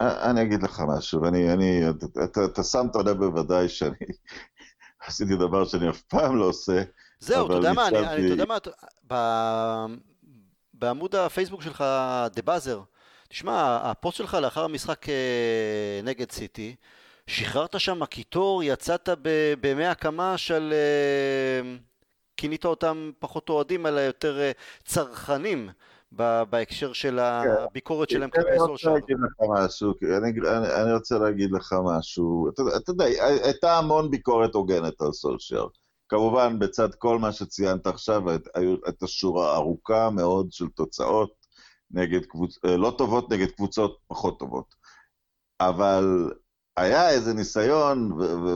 אני אגיד לך משהו, ואני, אני, אתה, אתה שמת לב בוודאי שאני עשיתי דבר שאני אף פעם לא עושה. זהו, אתה יודע מה, אני, אתה יודע מה, בעמוד הפייסבוק שלך, The Buzzer, תשמע, הפוסט שלך לאחר המשחק אה, נגד סיטי, שחררת שם קיטור, יצאת בימי הקמה של... כינית אותם פחות אוהדים, אלא יותר אה, צרכנים. בהקשר של כן. הביקורת שלהם כלפי סושיאל. אני רוצה להגיד לך משהו, אני רוצה להגיד לך משהו. אתה יודע, הייתה המון ביקורת הוגנת על סושיאל. כמובן, בצד כל מה שציינת עכשיו, הייתה שורה ארוכה מאוד של תוצאות נגד קבוצות, אה, לא טובות נגד קבוצות פחות טובות. אבל היה איזה ניסיון,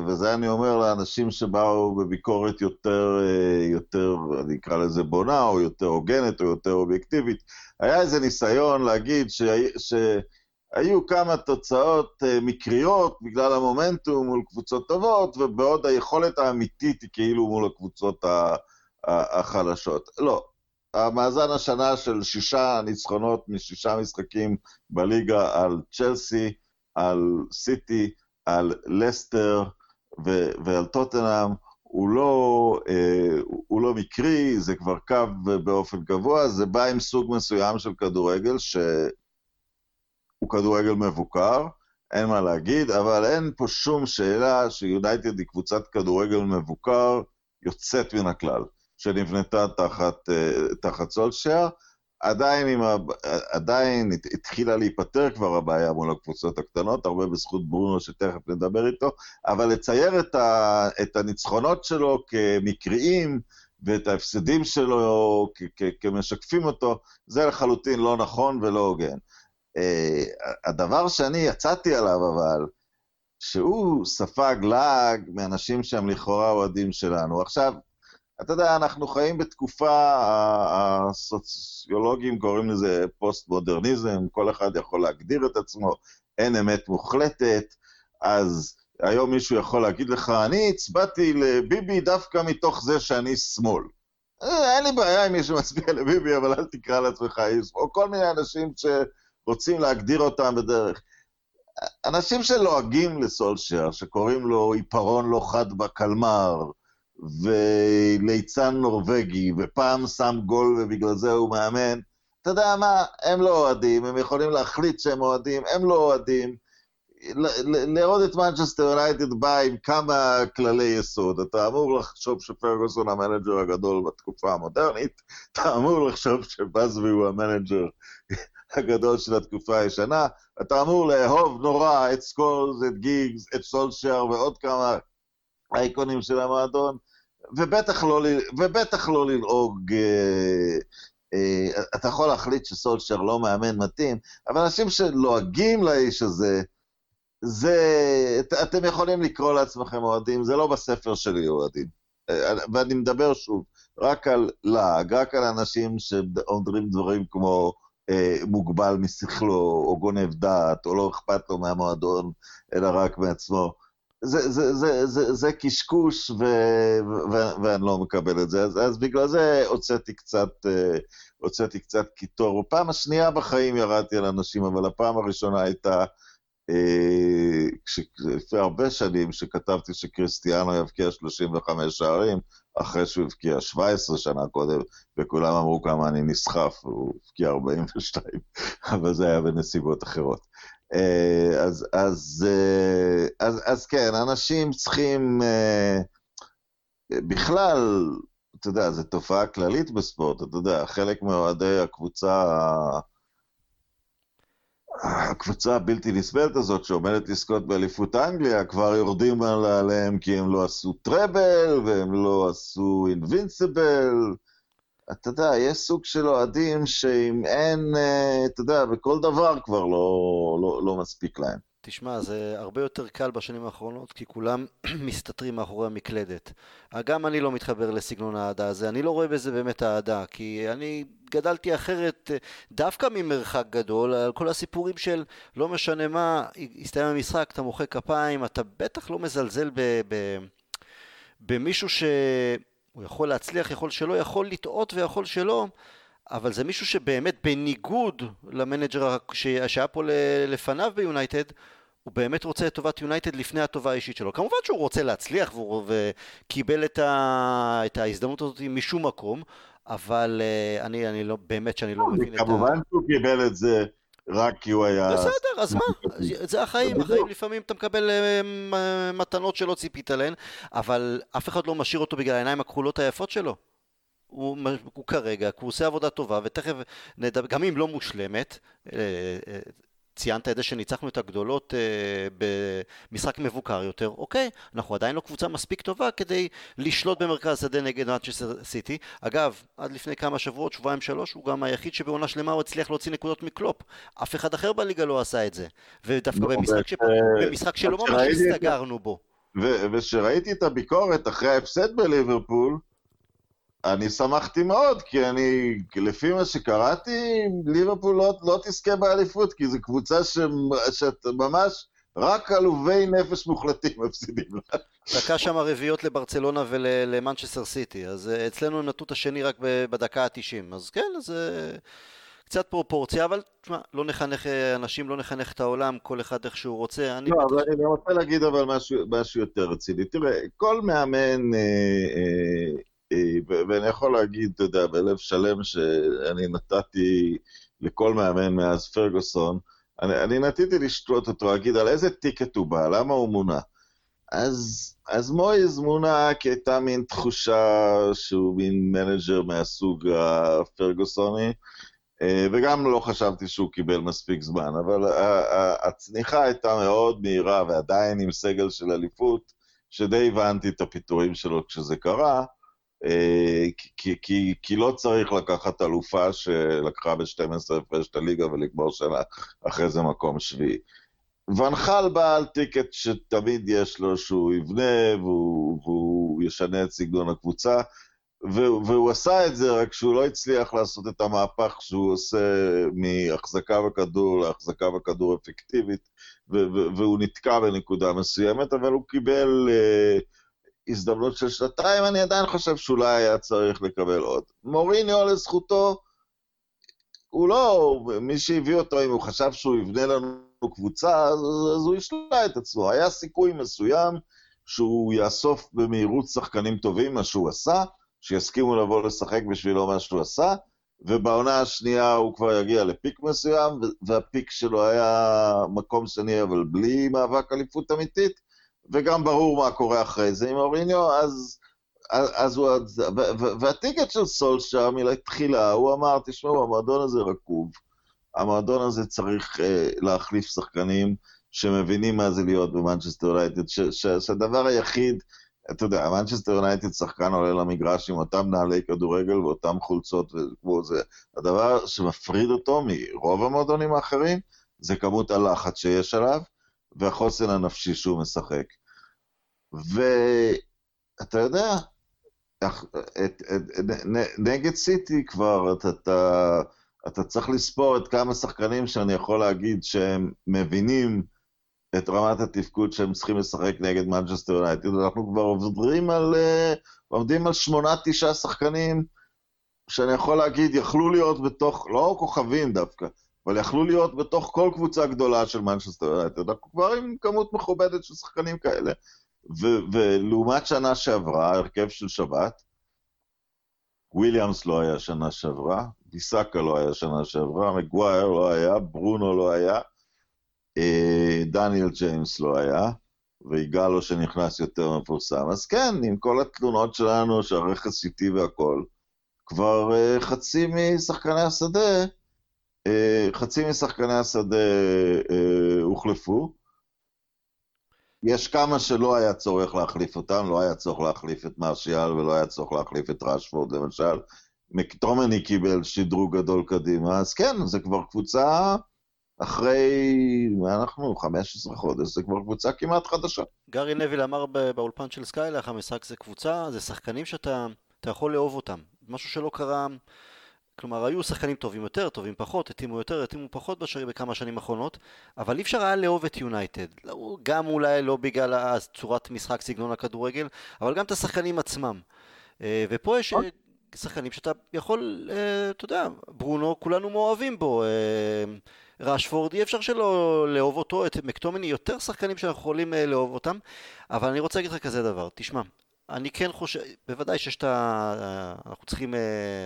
וזה אני אומר לאנשים שבאו בביקורת יותר, אה, יותר, אני אקרא לזה בונה, או יותר הוגנת, או יותר אובייקטיבית, היה איזה ניסיון להגיד. שהיו כמה תוצאות אה, מקריות בגלל המומנטום מול קבוצות טובות, ובעוד היכולת האמיתית היא כאילו מול הקבוצות החלשות. לא. המאזן השנה של שישה ניצחונות משישה משחקים בליגה על צ'לסי, על סיטי, על לסטר ו- ועל טוטנאם, הוא לא, אה, הוא לא מקרי, זה כבר קו באופן קבוע, זה בא עם סוג מסוים של כדורגל, שהוא כדורגל מבוקר, אין מה להגיד, אבל אין פה שום שאלה שיונייטד היא קבוצת כדורגל מבוקר יוצאת מן הכלל, שנבנתה תחת, אה, תחת סולשייר, עדיין, ה... עדיין התחילה להיפטר כבר הבעיה מול הקבוצות הקטנות, הרבה בזכות ברונו שתכף נדבר איתו, אבל לצייר את, ה... את הניצחונות שלו כמקריים ואת ההפסדים שלו כ... כ... כמשקפים אותו, זה לחלוטין לא נכון ולא הוגן. Uh, הדבר שאני יצאתי עליו אבל, שהוא ספג לעג מאנשים שהם לכאורה אוהדים שלנו. עכשיו, אתה יודע, אנחנו חיים בתקופה, הסוציולוגים קוראים לזה פוסט-מודרניזם, כל אחד יכול להגדיר את עצמו, אין אמת מוחלטת, אז היום מישהו יכול להגיד לך, אני הצבעתי לביבי דווקא מתוך זה שאני שמאל. אה, אין לי בעיה עם מי שמצביע לביבי, אבל אל תקרא לעצמך איש, או כל מיני אנשים שרוצים להגדיר אותם בדרך. אנשים שלועגים לסולשר, שקוראים לו עיפרון לא חד בקלמר, וליצן נורבגי, ופעם שם גול ובגלל זה הוא מאמן, אתה יודע מה, הם לא אוהדים, הם יכולים להחליט שהם אוהדים, הם לא אוהדים. לראות את מנצ'סטר יונייטד בא עם כמה כללי יסוד. אתה אמור לחשוב שפרגוסון המנג'ר הגדול בתקופה המודרנית, אתה אמור לחשוב שבאזבי הוא המנג'ר הגדול של התקופה הישנה, אתה אמור לאהוב נורא את סקולס, את גיגס, את סולשייר ועוד כמה אייקונים של המועדון, ובטח לא, ובטח לא ללעוג... אה, אה, אתה יכול להחליט שסולשר לא מאמן מתאים, אבל אנשים שלועגים לאיש הזה, זה... את, אתם יכולים לקרוא לעצמכם אוהדים, זה לא בספר שלי אוהדים. אה, ואני מדבר שוב, רק על לעג, רק על אנשים שאומרים דברים כמו אה, מוגבל משכלו, או גונב דעת, או לא אכפת לו מהמועדון, אלא רק מעצמו. זה, זה, זה, זה, זה קשקוש ו, ו, ואני לא מקבל את זה, אז, אז בגלל זה הוצאתי קצת, uh, הוצאתי קצת קיטור. פעם השנייה בחיים ירדתי על אנשים, אבל הפעם הראשונה הייתה כש, לפני הרבה שנים, שכתבתי שקריסטיאנו יבקיע 35 שערים, אחרי שהוא הבקיע 17 שנה קודם, וכולם אמרו כמה אני נסחף, הוא הבקיע 42, אבל זה היה בנסיבות אחרות. אה, אז, אז, אה, אז, אז כן, אנשים צריכים, אה, בכלל, אתה יודע, זו תופעה כללית בספורט, אתה יודע, חלק מאוהדי הקבוצה, הקבוצה הבלתי נסבלת הזאת שעומדת לזכות באליפות אנגליה, כבר יורדים עליהם כי הם לא עשו טראבל והם לא עשו אינבינסיבל. אתה יודע, יש סוג של אוהדים שאם אין, אה, אתה יודע, בכל דבר כבר לא, לא, לא מספיק להם. תשמע, זה הרבה יותר קל בשנים האחרונות, כי כולם מסתתרים מאחורי המקלדת. גם אני לא מתחבר לסגנון האהדה הזה, אני לא רואה בזה באמת אהדה, כי אני גדלתי אחרת אה, דווקא ממרחק גדול, על כל הסיפורים של לא משנה מה, הסתיים המשחק, אתה מוחא כפיים, אתה בטח לא מזלזל ב... ב... במישהו ש... הוא יכול להצליח, יכול שלא, יכול לטעות ויכול שלא, אבל זה מישהו שבאמת בניגוד למנג'ר שהיה פה לפניו ביונייטד, הוא באמת רוצה את טובת יונייטד לפני הטובה האישית שלו. כמובן שהוא רוצה להצליח וקיבל את, ה... את ההזדמנות הזאת משום מקום, אבל uh, אני, אני לא, באמת שאני לא מבין את ה... כמובן שהוא קיבל את זה רק כי הוא היה... בסדר, אז מה? זה החיים, החיים לפעמים אתה מקבל uh, מתנות שלא ציפית להן, אבל אף אחד לא משאיר אותו בגלל העיניים הכחולות היפות שלו. הוא, הוא כרגע, הוא עושה עבודה טובה, ותכף נדבר, גם אם לא מושלמת, אה, ציינת את זה שניצחנו את הגדולות אה, במשחק מבוקר יותר, אוקיי, אנחנו עדיין לא קבוצה מספיק טובה כדי לשלוט במרכז השדה נגד מנצ'סטר סיטי. אגב, עד לפני כמה שבועות, שבועיים שלוש, הוא גם היחיד שבעונה שלמה הוא הצליח להוציא נקודות מקלופ. אף אחד אחר בליגה לא עשה את זה. ודווקא לא, במשחק, ש... במשחק שלא ממש הסתגרנו בו. וכשראיתי את הביקורת אחרי ההפסד בליברפול, אני שמחתי מאוד, כי אני, לפי מה שקראתי, ליברפול לא, לא תזכה באליפות, כי זו קבוצה ש, שאת ממש רק עלובי נפש מוחלטים מפסידים לה. דקה שם רביעיות לברצלונה ולמנצ'סטר סיטי, אז אה, אצלנו הם נתנו את השני רק בדקה ה-90, אז כן, אז אה, קצת פרופורציה, אבל תשמע, לא נחנך אה, אנשים, לא נחנך את העולם, כל אחד איך שהוא רוצה. אני לא, אבל אני רוצה להגיד אבל משהו, משהו יותר רציני. תראה, כל מאמן... אה, אה, ואני יכול להגיד, אתה יודע, בלב שלם שאני נתתי לכל מאמן מאז פרגוסון, אני, אני נטיתי לשפוט אותו, להגיד על איזה ticket הוא בא, למה הוא מונה. אז, אז מויז מונה כי הייתה מין תחושה שהוא מין מנג'ר מהסוג הפרגוסוני, אה, וגם לא חשבתי שהוא קיבל מספיק זמן, אבל הצניחה הייתה מאוד מהירה ועדיין עם סגל של אליפות, שדי הבנתי את הפיטורים שלו כשזה קרה, כי, כי, כי לא צריך לקחת אלופה שלקחה ב-12 הפרש את הליגה ולגמור שנה אחרי זה מקום שביעי. ונחל בעל טיקט שתמיד יש לו שהוא יבנה והוא, והוא ישנה את סגנון הקבוצה, והוא, והוא עשה את זה, רק שהוא לא הצליח לעשות את המהפך שהוא עושה מהחזקה בכדור להחזקה בכדור אפקטיבית, והוא נתקע בנקודה מסוימת, אבל הוא קיבל... Uh, הזדמנות של שנתיים, אני עדיין חושב שאולי היה צריך לקבל עוד. מוריניו לזכותו, הוא לא, מי שהביא אותו, אם הוא חשב שהוא יבנה לנו קבוצה, אז, אז הוא ישלה את עצמו. היה סיכוי מסוים שהוא יאסוף במהירות שחקנים טובים, מה שהוא עשה, שיסכימו לבוא לשחק בשבילו מה שהוא עשה, ובעונה השנייה הוא כבר יגיע לפיק מסוים, והפיק שלו היה מקום שני, אבל בלי מאבק אליפות אמיתית. וגם ברור מה קורה אחרי זה עם אוריניו, אז, אז הוא... והטיקט של סולשר מלתחילה, הוא אמר, תשמעו, המועדון הזה רקוב, המועדון הזה צריך uh, להחליף שחקנים שמבינים מה זה להיות במנצ'סטר יונייטד, שהדבר היחיד, אתה יודע, מנצ'סטר יונייטד שחקן עולה למגרש עם אותם נעלי כדורגל ואותם חולצות וכמו זה. הדבר שמפריד אותו מרוב המועדונים האחרים, זה כמות הלחץ שיש עליו, והחוסן הנפשי שהוא משחק. ואתה יודע, נגד סיטי כבר אתה, אתה, אתה צריך לספור את כמה שחקנים שאני יכול להגיד שהם מבינים את רמת התפקוד שהם צריכים לשחק נגד מנצ'סטר יונייטד, אנחנו כבר עובדים על, אה, עובדים על שמונה, תשעה שחקנים שאני יכול להגיד יכלו להיות בתוך, לא כוכבים דווקא, אבל יכלו להיות בתוך כל קבוצה גדולה של מנצ'סטר יונייטד. כבר עם כמות מכובדת של שחקנים כאלה. ו- ולעומת שנה שעברה, הרכב של שבת, וויליאמס לא היה שנה שעברה, דיסקה לא היה שנה שעברה, מגווייר לא היה, ברונו לא היה, אה, דניאל ג'יימס לא היה, ויגאלו שנכנס יותר מפורסם. אז כן, עם כל התלונות שלנו שהרכס איטי והכול, כבר אה, חצי משחקני השדה חצי משחקני השדה אה, הוחלפו. יש כמה שלא היה צורך להחליף אותם, לא היה צורך להחליף את מרשיאל ולא היה צורך להחליף את רשפורד למשל. מקטומני קיבל שדרוג גדול קדימה, אז כן, זה כבר קבוצה אחרי, מה אנחנו, 15 חודש, זה כבר קבוצה כמעט חדשה. גארי נביל אמר באולפן של סקיילך, המשחק זה קבוצה, זה שחקנים שאתה יכול לאהוב אותם. משהו שלא קרה כלומר, היו שחקנים טובים יותר, טובים פחות, התאימו יותר, התאימו פחות בשרי בכמה שנים האחרונות, אבל אי אפשר היה לאהוב את יונייטד. גם אולי לא בגלל צורת משחק, סגנון הכדורגל, אבל גם את השחקנים עצמם. אה, ופה יש... שחקנים שאתה יכול, אה, אתה יודע, ברונו, כולנו מאוהבים בו. ראשפורד, אי אפשר שלא לאהוב אותו, את מקטומני, יותר שחקנים שאנחנו יכולים לאהוב אותם, אבל אני רוצה להגיד לך כזה דבר, תשמע, אני כן חושב, בוודאי שיש את ה... אנחנו צריכים,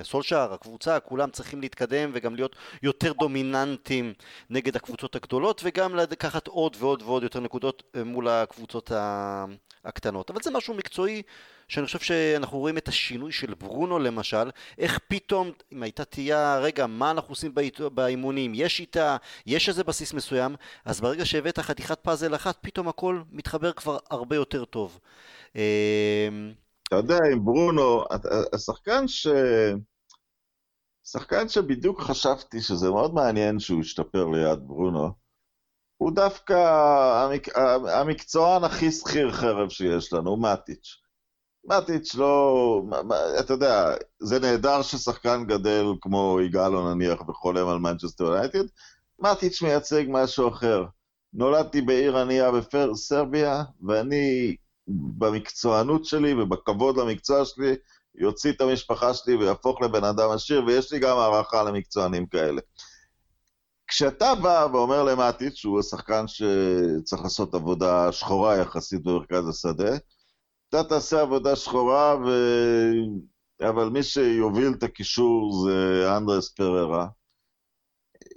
סולשאר, הקבוצה, כולם צריכים להתקדם וגם להיות יותר דומיננטים נגד הקבוצות הגדולות וגם לקחת עוד ועוד ועוד יותר נקודות מול הקבוצות הקטנות. אבל זה משהו מקצועי שאני חושב שאנחנו רואים את השינוי של ברונו למשל, איך פתאום, אם הייתה תהייה, רגע, מה אנחנו עושים באימונים, יש שיטה, יש איזה בסיס מסוים, אז ברגע שהבאת חתיכת פאזל אחת, פתאום הכל מתחבר כבר הרבה יותר טוב. אמ, אתה יודע, עם ברונו, השחקן ש... שחקן שבדיוק חשבתי שזה מאוד מעניין שהוא השתפר ליד ברונו, הוא דווקא המק... המקצוען הכי שכיר חרב שיש לנו, מאטיץ'. מאטיץ' לא... אתה יודע, זה נהדר ששחקן גדל כמו יגאלו נניח וחולם על מנצ'סטר יונייטד, מאטיץ' מייצג משהו אחר. נולדתי בעיר ענייה בסרביה, ואני במקצוענות שלי ובכבוד למקצוע שלי, יוציא את המשפחה שלי ויהפוך לבן אדם עשיר, ויש לי גם הערכה למקצוענים כאלה. כשאתה בא ואומר למטיץ', שהוא השחקן שצריך לעשות עבודה שחורה יחסית במרכז השדה, אתה תעשה עבודה שחורה, ו... אבל מי שיוביל את הקישור זה אנדרס פררה.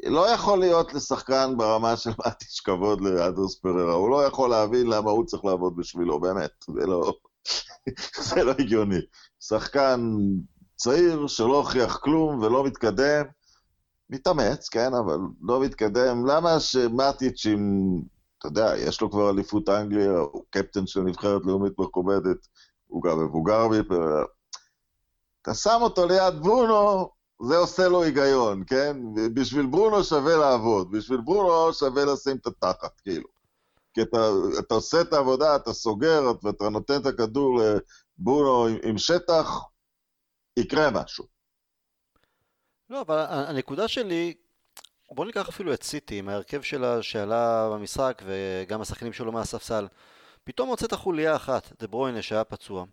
לא יכול להיות לשחקן ברמה של מטיץ' כבוד לאדרס פררה, הוא לא יכול להבין למה הוא צריך לעבוד בשבילו, באמת, זה לא, זה לא הגיוני. שחקן צעיר שלא הוכיח כלום ולא מתקדם, מתאמץ, כן, אבל לא מתקדם. למה שמטיץ' עם, אתה יודע, יש לו כבר אליפות אנגליה, הוא קפטן של נבחרת לאומית מכובדת, הוא גם מבוגר מפררה. אתה שם אותו ליד ברונו, זה עושה לו היגיון, כן? בשביל ברונו שווה לעבוד, בשביל ברונו שווה לשים את התחת, כאילו. כי אתה, אתה עושה את העבודה, אתה סוגר, ואתה נותן את הכדור לברונו עם, עם שטח, יקרה משהו. לא, אבל הנקודה שלי, בוא ניקח אפילו את סיטי, עם ההרכב שלה שעלה במשחק, וגם השחקנים שלו מהספסל. פתאום הוצאת חוליה אחת, דה ברוינה שהיה פצוע.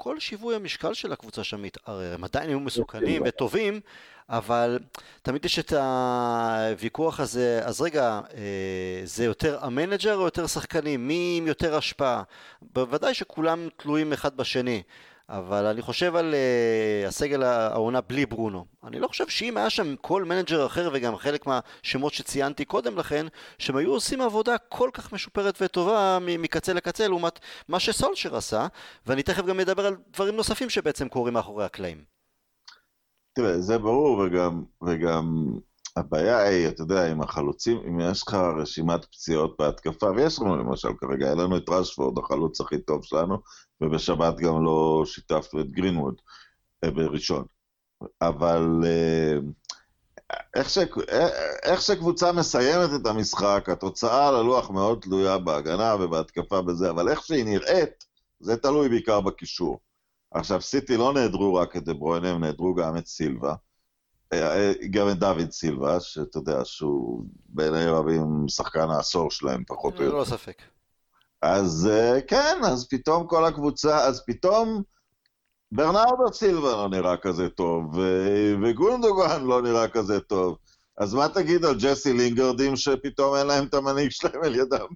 כל שיווי המשקל של הקבוצה שם מתערער, הם עדיין היו מסוכנים וטובים, אבל תמיד יש את הוויכוח הזה, אז רגע, אה, זה יותר המנג'ר או יותר שחקנים? מי עם יותר השפעה? בוודאי שכולם תלויים אחד בשני. אבל אני חושב על uh, הסגל העונה בלי ברונו. אני לא חושב שאם היה שם כל מנג'ר אחר וגם חלק מהשמות שציינתי קודם לכן, שהם היו עושים עבודה כל כך משופרת וטובה מקצה לקצה לעומת מה שסולשר עשה, ואני תכף גם אדבר על דברים נוספים שבעצם קורים מאחורי הקלעים. תראה, זה ברור, וגם, וגם הבעיה היא, אתה יודע, עם החלוצים, אם יש לך רשימת פציעות בהתקפה, ויש לנו למשל כרגע, היה לנו את רשפורד, החלוץ הכי טוב שלנו, ובשבת גם לא שיתפנו את גרינווד אה, בראשון. אבל אה, איך, ש... איך שקבוצה מסיימת את המשחק, התוצאה על הלוח מאוד תלויה בהגנה ובהתקפה בזה, אבל איך שהיא נראית, זה תלוי בעיקר בקישור. עכשיו, סיטי לא נעדרו רק את דה ברוינה, הם נעדרו גם את סילבה. אה, גם את דוד סילבה, שאתה יודע שהוא בעיני רבים שחקן העשור שלהם, פחות או יותר. לא ספק. אז אה, כן, אז פתאום כל הקבוצה, אז פתאום ברנרדו סילבה לא נראה כזה טוב, וגונדוגן לא נראה כזה טוב. אז מה תגיד על ג'סי לינגרדים שפתאום אין להם את המנהיג שלהם על ידם?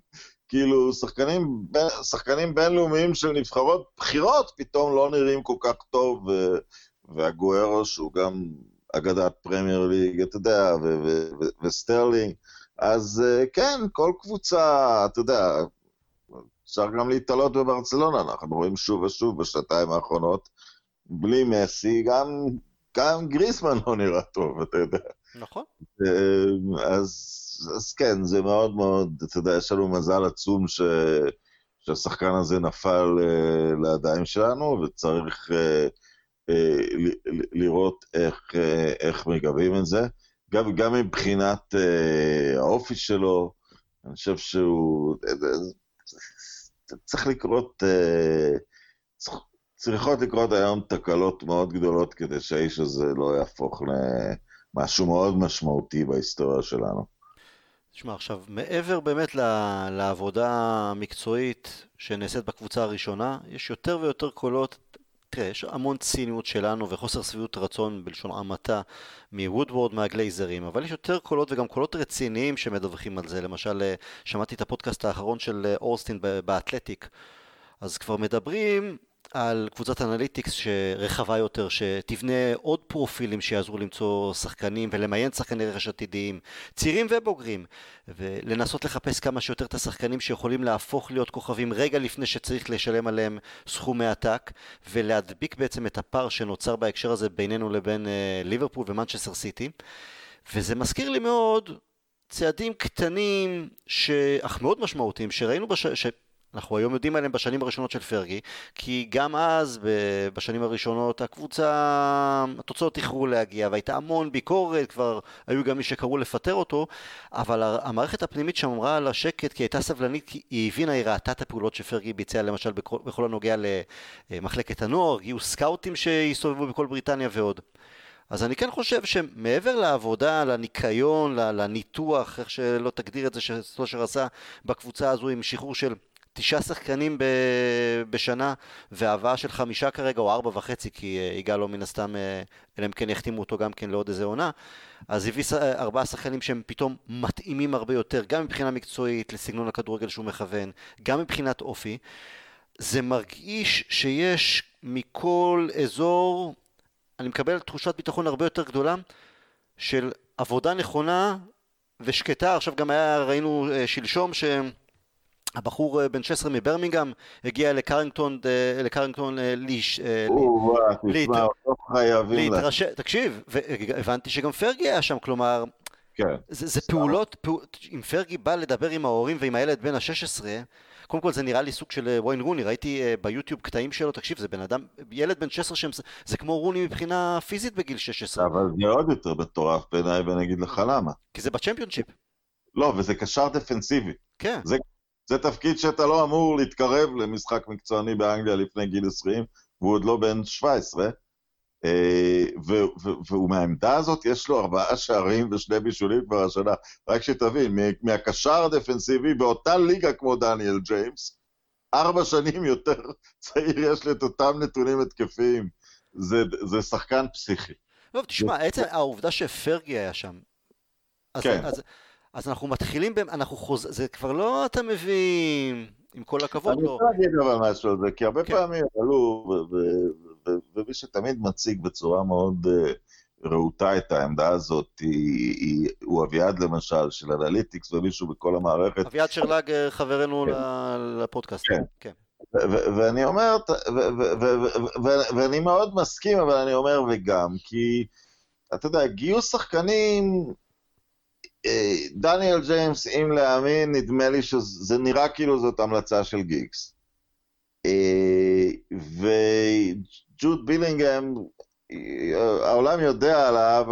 כאילו, שחקנים, שחקנים בינלאומיים של נבחרות בכירות פתאום לא נראים כל כך טוב, והגוארו שהוא גם אגדת פרמייר ליג, אתה יודע, וסטרלינג. אז אה, כן, כל קבוצה, אתה יודע, אפשר גם להתעלות בברצלונה, אנחנו רואים שוב ושוב בשנתיים האחרונות, בלי מסי, גם, גם גריסמן לא נראה טוב, אתה יודע. נכון. אה, אז, אז כן, זה מאוד מאוד, אתה יודע, יש לנו מזל עצום ש, שהשחקן הזה נפל uh, לידיים שלנו, וצריך uh, לראות איך, איך מגבים את זה. גם, גם מבחינת האופי שלו, אני חושב שהוא... צריך לקרות, אה, צריכות לקרות היום תקלות מאוד גדולות כדי שהאיש הזה לא יהפוך למשהו מאוד משמעותי בהיסטוריה שלנו. תשמע, עכשיו, מעבר באמת לעבודה המקצועית שנעשית בקבוצה הראשונה, יש יותר ויותר קולות, תראה, יש המון ציניות שלנו וחוסר שביעות רצון בלשון המעטה מוודוורד, מהגלייזרים, אבל יש יותר קולות וגם קולות רציניים שמדווחים על זה. למשל, אה, שמעתי את הפודקאסט האחרון של אה, אורסטין באתלטיק, אז כבר מדברים על קבוצת analytics רחבה יותר, שתבנה עוד פרופילים שיעזרו למצוא שחקנים ולמיין שחקני רכש עתידיים, צעירים ובוגרים, ולנסות לחפש כמה שיותר את השחקנים שיכולים להפוך להיות כוכבים רגע לפני שצריך לשלם עליהם סכומי עתק, ולהדביק בעצם את הפער שנוצר בהקשר הזה בינינו לבין uh, ליברפול ומנצ'סטר סיטי. וזה מזכיר לי מאוד צעדים קטנים. אך מאוד משמעותיים, שראינו בש... אנחנו היום יודעים עליהם בשנים הראשונות של פרגי, כי גם אז, בשנים הראשונות, הקבוצה, התוצאות איחרו להגיע, והייתה המון ביקורת, כבר היו גם מי שקראו לפטר אותו, אבל המערכת הפנימית שמרה על השקט, כי הייתה סבלנית, כי היא הבינה, היא ראתה את הפעולות שפרגי ביצע, למשל בכל, בכל הנוגע למחלקת הנוער, הגיעו סקאוטים שהסתובבו בכל בריטניה ועוד. אז אני כן חושב שמעבר לעבודה, לניקיון, לניתוח, איך שלא תגדיר את זה שסושר עשה בקבוצה הזו עם שחרור של תשעה שחקנים ב, בשנה והבאה של חמישה כרגע או ארבע וחצי כי uh, יגאל לא מן הסתם uh, אלא אם כן יחתימו אותו גם כן לעוד איזה עונה אז הביא uh, ארבעה שחקנים שהם פתאום מתאימים הרבה יותר גם מבחינה מקצועית לסגנון הכדורגל שהוא מכוון גם מבחינת אופי. זה מרגיש שיש מכל אזור אני מקבל תחושת ביטחון הרבה יותר גדולה של עבודה נכונה ושקטה. עכשיו גם היה ראינו שלשום שהם הבחור אה, בן 16 מברמינגהם הגיע לקרינגטון, אה, לקרינגטון אה, ליש... להתרשם, תקשיב, הבנתי שגם פרגי היה שם, כלומר, כן. זה, זה פעולות, פעולות, אם פרגי בא לדבר עם ההורים ועם הילד בן ה-16, קודם כל זה נראה לי סוג של וויין רוני, ראיתי ביוטיוב קטעים שלו, תקשיב, זה בן אדם, ילד בן 16 שהם, זה כמו רוני מבחינה פיזית בגיל 16. אבל זה עוד יותר מטורף בעיניי, ואני אגיד לך למה. כי זה בצ'מפיונשיפ. לא, וזה קשר דפנסיבי. כן. זה זה תפקיד שאתה לא אמור להתקרב למשחק מקצועני באנגליה לפני גיל 20, והוא עוד לא בן 17. אה, ומהעמדה הזאת יש לו ארבעה שערים ושני בישולים כבר השנה. רק שתבין, מהקשר הדפנסיבי באותה ליגה כמו דניאל ג'יימס, ארבע שנים יותר צעיר יש לי את אותם נתונים התקפיים. זה, זה שחקן פסיכי. לא, תשמע, עצם העובדה שפרגי היה שם, אז, כן. אז, אז אנחנו מתחילים, אנחנו חוז... זה כבר לא אתה מבין, עם כל הכבוד. אני רוצה להגיד אבל משהו על זה, כי הרבה כן. פעמים עלו, ומי שתמיד מציג בצורה מאוד אה, רהוטה את העמדה הזאת, היא, היא, הוא אביעד למשל, של analytics ומישהו בכל המערכת. אביעד שרלג, חברנו כן. לפודקאסט. כן. כן. ואני אומר, ואני מאוד מסכים, אבל אני אומר וגם, כי אתה יודע, גיוס שחקנים אה, דניאל ג'יימס, אם להאמין, נדמה לי שזה נראה כאילו זאת המלצה של גיקס. אה, וג'וד בילינגהם, העולם יודע עליו,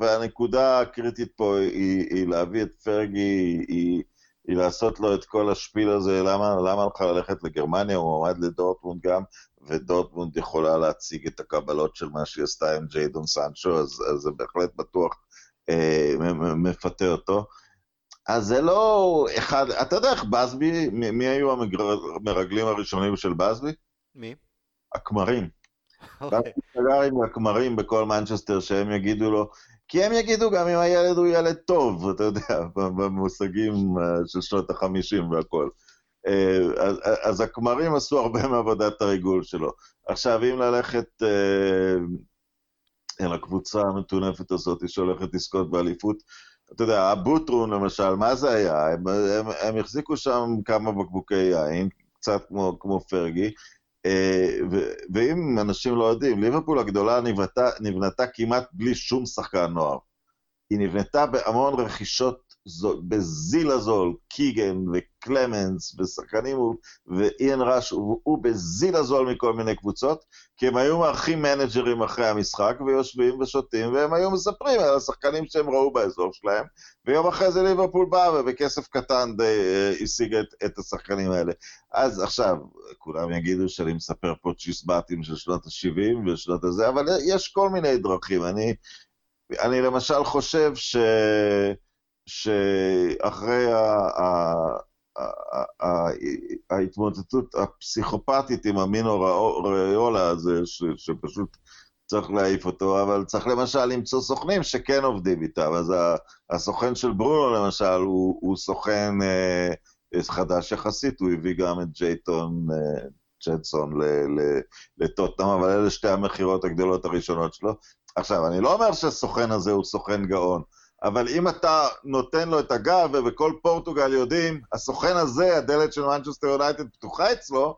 והנקודה הקריטית פה היא, היא להביא את פרגי, היא, היא לעשות לו את כל השפיל הזה, למה, למה לך ללכת לגרמניה, הוא מועמד לדורטמונד גם, ודורטמונד יכולה להציג את הקבלות של מה שהיא עשתה עם ג'יידון סנצ'ו, אז, אז זה בהחלט בטוח מפתה אותו. אז זה לא אחד, אתה יודע איך בסבי, מי, מי היו המרגלים הראשונים של בסבי? מי? הכמרים. אוקיי. בסבי סגר עם הכמרים בכל מנצ'סטר שהם יגידו לו, כי הם יגידו גם אם הילד הוא ילד טוב, אתה יודע, במושגים אה, של שנות החמישים והכל. אה, אז, אז הכמרים עשו הרבה מעבודת הריגול שלו. עכשיו, אם ללכת אל הקבוצה המטונפת הזאת שהולכת לזכות באליפות. אתה יודע, הבוטרון למשל, מה זה היה? הם, הם, הם החזיקו שם כמה בקבוקי יין, קצת כמו, כמו פרגי, אה, ו, ואם אנשים לא יודעים, ליברפול הגדולה נבנתה, נבנתה כמעט בלי שום שחקן נוער. היא נבנתה בהמון רכישות בזיל הזול, קיגן וקלמנס ושחקנים, ואיין ראש, הוא בזיל הזול מכל מיני קבוצות, כי הם היו מארחים מנג'רים אחרי המשחק, ויושבים ושותים, והם היו מספרים על השחקנים שהם ראו באזור שלהם, ויום אחרי זה ליברפול בא ובכסף קטן די אה, השיג את, את השחקנים האלה. אז עכשיו, כולם יגידו שאני מספר פה צ'יסבטים של שנות ה-70 ושנות הזה, אבל יש כל מיני דרכים. אני, אני למשל חושב ש... שאחרי ההתמודדות הפסיכופתית עם המינו ריולה הזה, שפשוט צריך להעיף אותו, אבל צריך למשל למצוא סוכנים שכן עובדים איתם. אז הסוכן של ברונו למשל הוא, הוא סוכן אה, חדש יחסית, הוא הביא גם את ג'ייטון אה, ג'דסון לטוטנאם, אבל אלה שתי המכירות הגדולות הראשונות שלו. עכשיו, אני לא אומר שהסוכן הזה הוא סוכן גאון, אבל אם אתה נותן לו את הגב, ובכל פורטוגל יודעים, הסוכן הזה, הדלת של מנצ'סטר יונייטד פתוחה אצלו,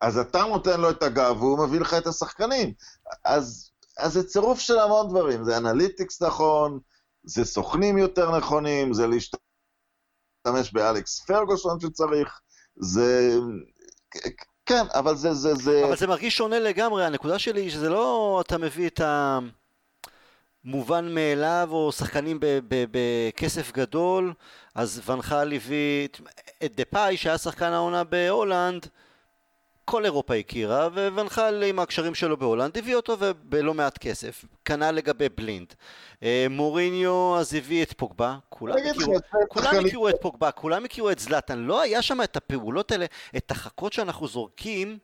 אז אתה נותן לו את הגב והוא מביא לך את השחקנים. אז, אז זה צירוף של המון דברים, זה analytics נכון, זה סוכנים יותר נכונים, זה להשתמש באלכס פרגוסון שצריך, זה... כן, אבל זה, זה, זה... אבל זה מרגיש שונה לגמרי, הנקודה שלי היא שזה לא אתה מביא את המובן מאליו או שחקנים בכסף גדול, אז ואן חאל הביא את דפאי שהיה שחקן העונה בהולנד, כל אירופה הכירה, וואן חאל עם הקשרים שלו בהולנד הביא אותו ובלא מעט כסף. כנ"ל לגבי בלינד. אה, מוריניו אז הביא את פוגבה, כולם הכירו, כולם הכירו את פוגבה, כולם הכירו את זלאטן, לא היה שם את הפעולות האלה, את החכות שאנחנו זורקים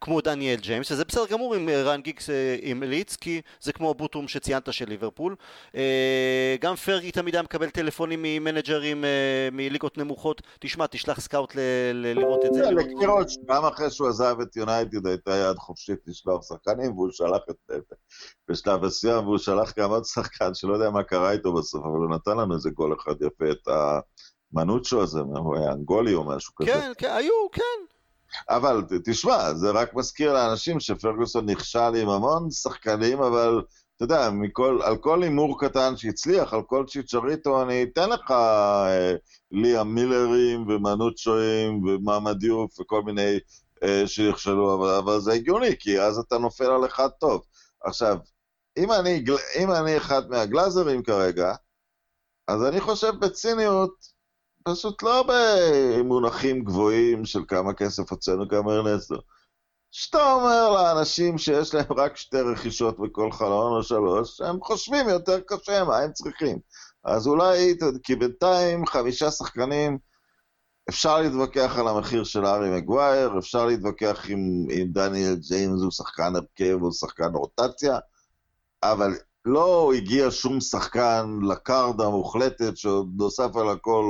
כמו דניאל ג'יימס, וזה בסדר גמור אם אה, ריאן גיגס המליץ, אה, כי זה כמו הבוטום שציינת של ליברפול. אה, גם פרגי תמיד היה מקבל טלפונים ממנג'רים מליגות נמוכות, תשמע, תשלח סקאוט לראות את זה. לקיירוש, גם אחרי שהוא עזב את יונייטד הייתה יד חופשית לשלוח שחקנים, והוא שלח את... בשלב מסוים, והוא שלח גם עוד שחקן שלא יודע מה קרה איתו בסוף, אבל הוא נתן לנו איזה גול אחד יפה, את המנוצ'ו הזה, הוא היה אנגולי או משהו כזה. כן, כן, היו, כן. אבל תשמע, זה רק מזכיר לאנשים שפרגוסון נכשל עם המון שחקנים, אבל אתה יודע, מכל, על כל הימור קטן שהצליח, על כל צ'יצ'ריטו, אני אתן לך אה, ליאם מילרים ומנוצ'ואים ומעמד יוף וכל מיני אה, שנכשלו, אבל, אבל זה הגיוני, כי אז אתה נופל על אחד טוב. עכשיו, אם אני, אם אני אחד מהגלאזרים כרגע, אז אני חושב בציניות, פשוט לא במונחים גבוהים של כמה כסף הוצאנו, כמה הרנסנו. שאתה אומר לאנשים שיש להם רק שתי רכישות בכל חלון או שלוש, הם חושבים יותר קשה מה הם צריכים. אז אולי, כי בינתיים חמישה שחקנים, אפשר להתווכח על המחיר של ארי מגווייר, אפשר להתווכח אם, אם דניאל ג'יימס הוא שחקן הרכב או שחקן רוטציה, אבל לא הגיע שום שחקן לקארד המוחלטת שעוד נוסף על הכל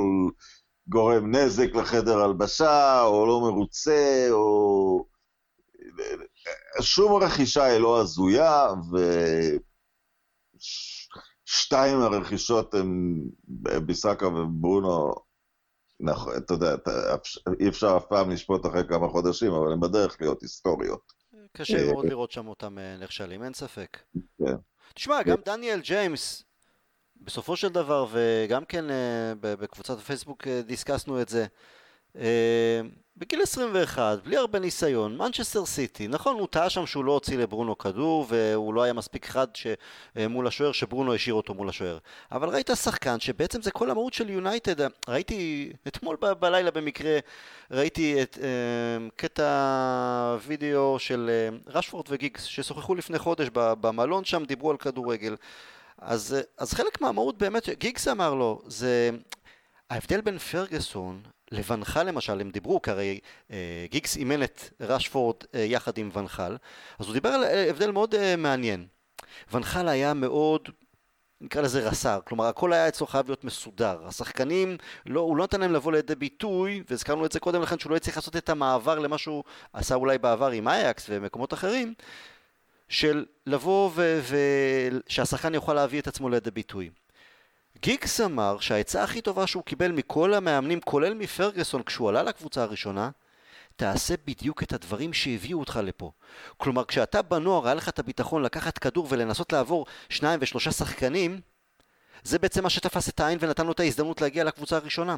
גורם נזק לחדר הלבשה, או לא מרוצה, או... שום רכישה היא לא הזויה, ושתיים הרכישות הן ביסקה וברונו, נכון, אתה יודע, אי אפשר אף פעם לשפוט אחרי כמה חודשים, אבל הן בדרך להיות היסטוריות. קשה מאוד לראות שם אותם אה, נכשלים, אין ספק. כן. תשמע, גם דניאל ג'יימס, בסופו של דבר, וגם כן uh, בקבוצת הפייסבוק uh, דיסקסנו את זה, בגיל 21, בלי הרבה ניסיון, מנצ'סטר סיטי, נכון, הוא טעה שם שהוא לא הוציא לברונו כדור, והוא לא היה מספיק חד ש, מול השוער, שברונו השאיר אותו מול השוער. אבל ראית שחקן שבעצם זה כל המהות של יונייטד, ראיתי אתמול ב- בלילה במקרה, ראיתי את uh, קטע וידאו של uh, רשפורד וגיגס, ששוחחו לפני חודש במלון שם, דיברו על כדורגל. אז, אז חלק מהמהות באמת, גיגס אמר לו, זה ההבדל בין פרגוסון לבנחל למשל, הם דיברו, כי הרי אה, גיגס אימן את רשפורד אה, יחד עם ונחל, אז הוא דיבר על אה, הבדל מאוד אה, מעניין. ונחל היה מאוד, נקרא לזה רס"ר, כלומר הכל היה אצלו חייב להיות מסודר. השחקנים, לא, הוא לא נתן להם לבוא לידי ביטוי, והזכרנו את זה קודם לכן שהוא לא הצליח לעשות את המעבר למה שהוא עשה אולי בעבר עם אייקס ומקומות אחרים, של לבוא ושהשחקן יוכל להביא את עצמו לידי ביטוי. גיגס אמר שהעצה הכי טובה שהוא קיבל מכל המאמנים, כולל מפרגוסון כשהוא עלה לקבוצה הראשונה, תעשה בדיוק את הדברים שהביאו אותך לפה. כלומר, כשאתה בנוער, היה לך את הביטחון לקחת כדור ולנסות לעבור שניים ושלושה שחקנים, זה בעצם מה שתפס את העין ונתן לו את ההזדמנות להגיע לקבוצה הראשונה.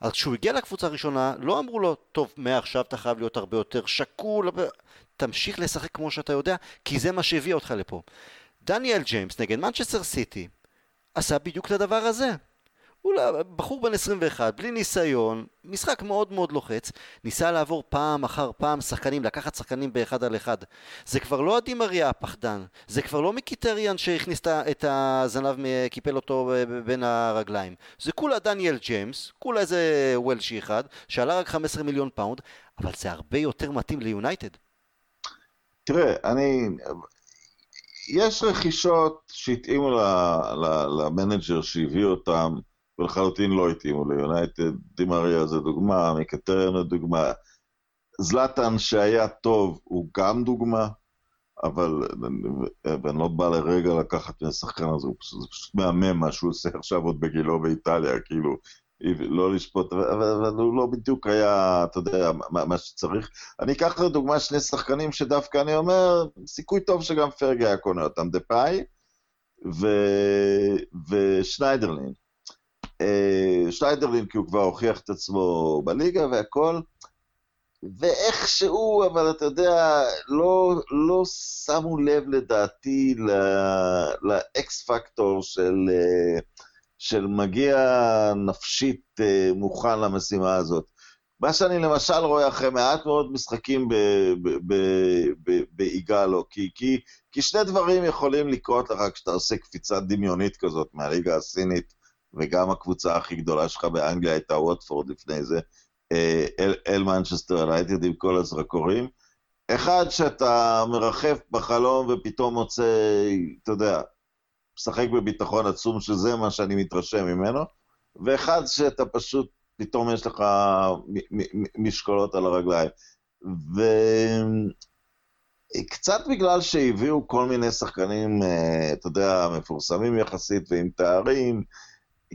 אז כשהוא הגיע לקבוצה הראשונה, לא אמרו לו, טוב, מעכשיו אתה חייב להיות הרבה יותר שקול, תמשיך לשחק כמו שאתה יודע, כי זה מה שהביא אותך לפה. דניאל ג'יימס נגד מנצ'סטר סיטי עשה בדיוק את הדבר הזה. הוא לא, בחור בן 21, בלי ניסיון, משחק מאוד מאוד לוחץ, ניסה לעבור פעם אחר פעם שחקנים, לקחת שחקנים באחד על אחד. זה כבר לא די מריה הפחדן, זה כבר לא מיקיטריאן שהכניס את הזנב, קיפל אותו בין הרגליים. זה כולה דניאל ג'יימס, כולה איזה וולשי אחד, שעלה רק 15 מיליון פאונד, אבל זה הרבה יותר מתאים ליונייטד. תראה, אני... יש רכישות שהתאימו למנג'ר שהביא אותם, ולחלוטין לא התאימו ליונייטד. די מריה זה דוגמה, מיקיטריאן זה דוגמה. זלאטן שהיה טוב הוא גם דוגמה, אבל ואני לא בא לרגע לקחת מהשחקן הזה, זה פשוט מהמם מה שהוא עושה עכשיו עוד בגילו באיטליה, כאילו, לא לשפוט, אבל הוא לא בדיוק היה, אתה יודע, מה, מה שצריך. אני אקח לדוגמה שני שחקנים שדווקא אני אומר, סיכוי טוב שגם פרגי היה קונה אותם, דה פאי ו... ושניידרלין. אה, שניידרלין כי הוא כבר הוכיח את עצמו בליגה והכל, ואיכשהו, אבל אתה יודע, לא, לא שמו לב לדעתי לאקס פקטור של... Uh, של מגיע נפשית אה, מוכן למשימה הזאת. מה שאני למשל רואה אחרי מעט מאוד משחקים באיגלו, כי, כי, כי שני דברים יכולים לקרות לך כשאתה עושה קפיצה דמיונית כזאת מהליגה הסינית, וגם הקבוצה הכי גדולה שלך באנגליה הייתה ווטפורד לפני זה, אה, אל, אל מנצ'סטר אלייטד עם כל הזרקורים. אחד, שאתה מרחף בחלום ופתאום מוצא, אתה יודע, משחק בביטחון עצום שזה מה שאני מתרשם ממנו, ואחד שאתה פשוט, פתאום יש לך משקולות על הרגליים. וקצת בגלל שהביאו כל מיני שחקנים, אה, אתה יודע, מפורסמים יחסית ועם תארים,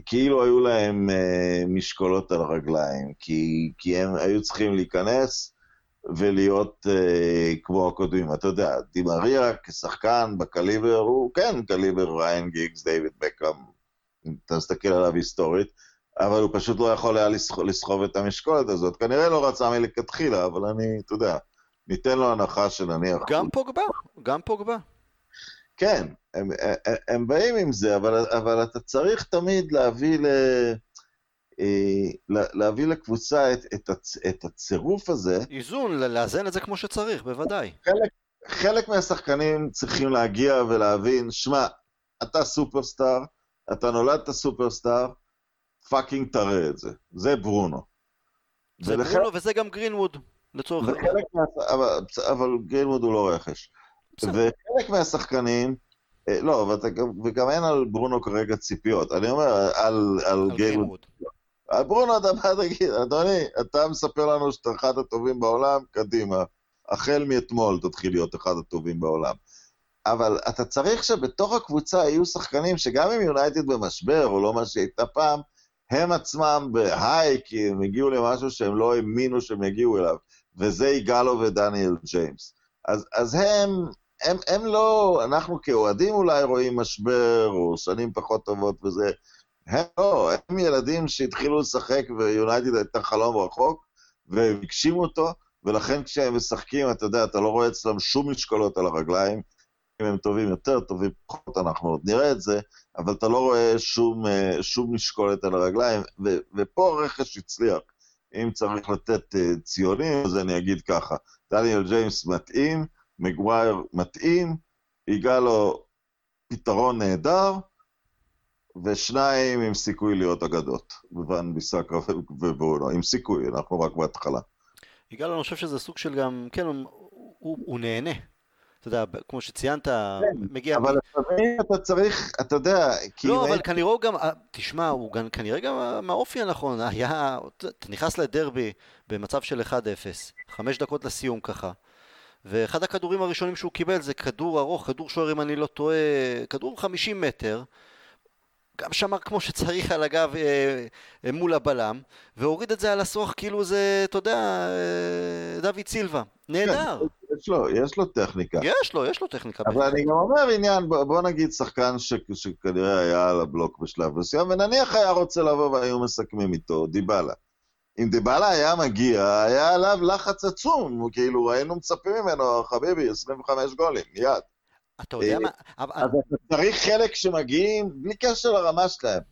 כאילו היו להם אה, משקולות על הרגליים, כי, כי הם היו צריכים להיכנס, ולהיות אה, כמו הקודמים. אתה יודע, דימריה כשחקן בקליבר, הוא כן קליבר ריין גיגס, דיוויד בקאם, אם אתה מסתכל עליו היסטורית, אבל הוא פשוט לא יכול היה לסחוב את המשקולת הזאת. כנראה לא רצה מלכתחילה, אבל אני, אתה יודע, ניתן לו הנחה של נניח... גם פוגבה, גם פוגבה. כן, הם, הם, הם באים עם זה, אבל, אבל אתה צריך תמיד להביא ל... אה, להביא לקבוצה את, את, הצ, את הצירוף הזה. איזון, לאזן את זה כמו שצריך, בוודאי. חלק, חלק מהשחקנים צריכים להגיע ולהבין, שמע, אתה superstar, אתה נולדת superstar, fucking תראה את זה. זה ברונו. זה ולח... ברונו וזה גם גרינווד, לצורך העניין. מה... אבל, אבל גרינווד הוא לא רכש. וחלק מהשחקנים, אה, לא, וגם אין על ברונו כרגע ציפיות. אני אומר, על, על, על גרינווד. ברונו, אתה בא תגיד, אדוני, אתה מספר לנו שאתה אחד הטובים בעולם, קדימה. החל מאתמול תתחיל להיות אחד הטובים בעולם. אבל אתה צריך שבתוך הקבוצה יהיו שחקנים שגם אם יונייטד במשבר, או לא מה שהייתה פעם, הם עצמם בהיי, כי הם הגיעו למשהו שהם לא האמינו שהם יגיעו אליו, וזה יגאלו ודניאל ג'יימס. אז, אז הם, הם, הם לא, אנחנו כאוהדים אולי רואים משבר, או שנים פחות טובות וזה, הם לא, הם ילדים שהתחילו לשחק ויונייטד הייתה חלום רחוק, והם הגשימו אותו, ולכן כשהם משחקים, אתה יודע, אתה לא רואה אצלם שום משקולות על הרגליים. אם הם טובים יותר, טובים פחות, אנחנו עוד נראה את זה, אבל אתה לא רואה שום, אה, שום משקולת על הרגליים, ו, ופה הרכש הצליח. אם צריך לתת uh, ציונים, אז אני אגיד ככה, דניאל ג'יימס מתאים, מגווייר מתאים, לו פתרון נהדר, ושניים עם סיכוי להיות אגדות, ון ביסקה וברונו, עם סיכוי, אנחנו רק בהתחלה. יגאל, אני חושב שזה סוג של גם, כן, הוא, הוא, הוא נהנה. אתה יודע, כמו שציינת, כן, מגיע... אבל מ... אתה צריך, אתה יודע, כי... לא, אבל כנראה הוא גם, אה, תשמע, הוא גם, כנראה גם מהאופי הנכון, היה, אתה נכנס לדרבי במצב של 1-0, חמש דקות לסיום ככה, ואחד הכדורים הראשונים שהוא קיבל זה כדור ארוך, כדור שוער אם אני לא טועה, כדור 50 מטר, גם שמר כמו שצריך על הגב אה, אה, מול הבלם, והוריד את זה על הסרוך כאילו זה, אתה יודע, אה, דוד סילבה. נהדר. כן, יש לו, יש לו טכניקה. יש לו, יש לו טכניקה. אבל אני גם אומר עניין, בוא, בוא נגיד שחקן ש, שכנראה היה על הבלוק בשלב מסוים, ונניח היה רוצה לבוא והיו מסכמים איתו, דיבלה. אם דיבלה היה מגיע, היה עליו לחץ עצום, כאילו היינו מצפים ממנו, חביבי, 25 גולים, מיד. אתה יודע מה... אז אתה צריך חלק שמגיעים בלי קשר לרמה שלהם.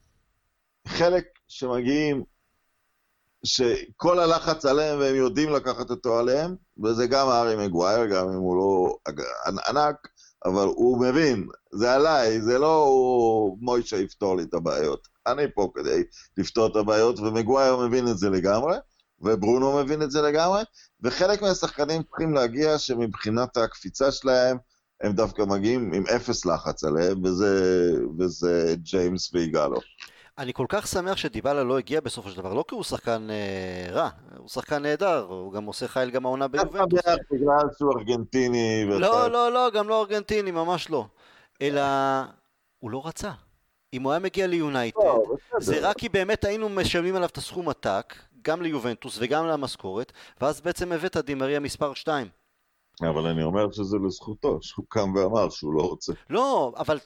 חלק שמגיעים, שכל הלחץ עליהם והם יודעים לקחת אותו עליהם, וזה גם הארי מגווייר, גם אם הוא לא ענק, אבל הוא מבין, זה עליי, זה לא מוישה יפתור לי את הבעיות. אני פה כדי לפתור את הבעיות, ומגווייר מבין את זה לגמרי, וברונו מבין את זה לגמרי, וחלק מהשחקנים צריכים להגיע שמבחינת הקפיצה שלהם, הם דווקא מגיעים עם אפס לחץ עליהם, וזה, וזה ג'יימס ויגאלו. אני כל כך שמח שדיבלה לא הגיע בסופו של דבר, לא כי הוא שחקן אה, רע, הוא שחקן נהדר, הוא גם עושה חייל גם העונה ביובנטוס. בגלל שהוא ארגנטיני. לא, לא, לא, גם לא ארגנטיני, ממש לא. אלא, הוא לא רצה. אם הוא היה מגיע ליונייטד, לא, זה רק כי באמת היינו משלמים עליו את הסכום עתק, גם ליובנטוס וגם למשכורת, ואז בעצם הבאת דימריה מספר 2. אבל אני אומר שזה לזכותו, שהוא קם ואמר שהוא לא רוצה. לא, אבל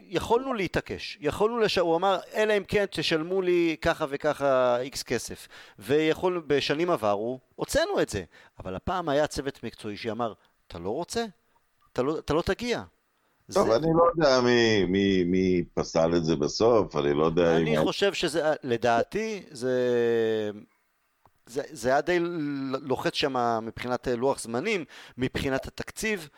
יכולנו להתעקש, יכולנו לש... הוא אמר, אלא אם כן תשלמו לי ככה וככה איקס כסף. ויכולנו, בשנים עברו, הוצאנו את זה. אבל הפעם היה צוות מקצועי שאמר, אתה לא רוצה? אתה לא, אתה לא תגיע. טוב, זה... אני לא יודע מי, מי, מי פסל את זה בסוף, אני לא יודע אני אם... אני חושב שזה, לדעתי, זה... זה, זה היה די לוחץ שם מבחינת לוח זמנים, מבחינת התקציב.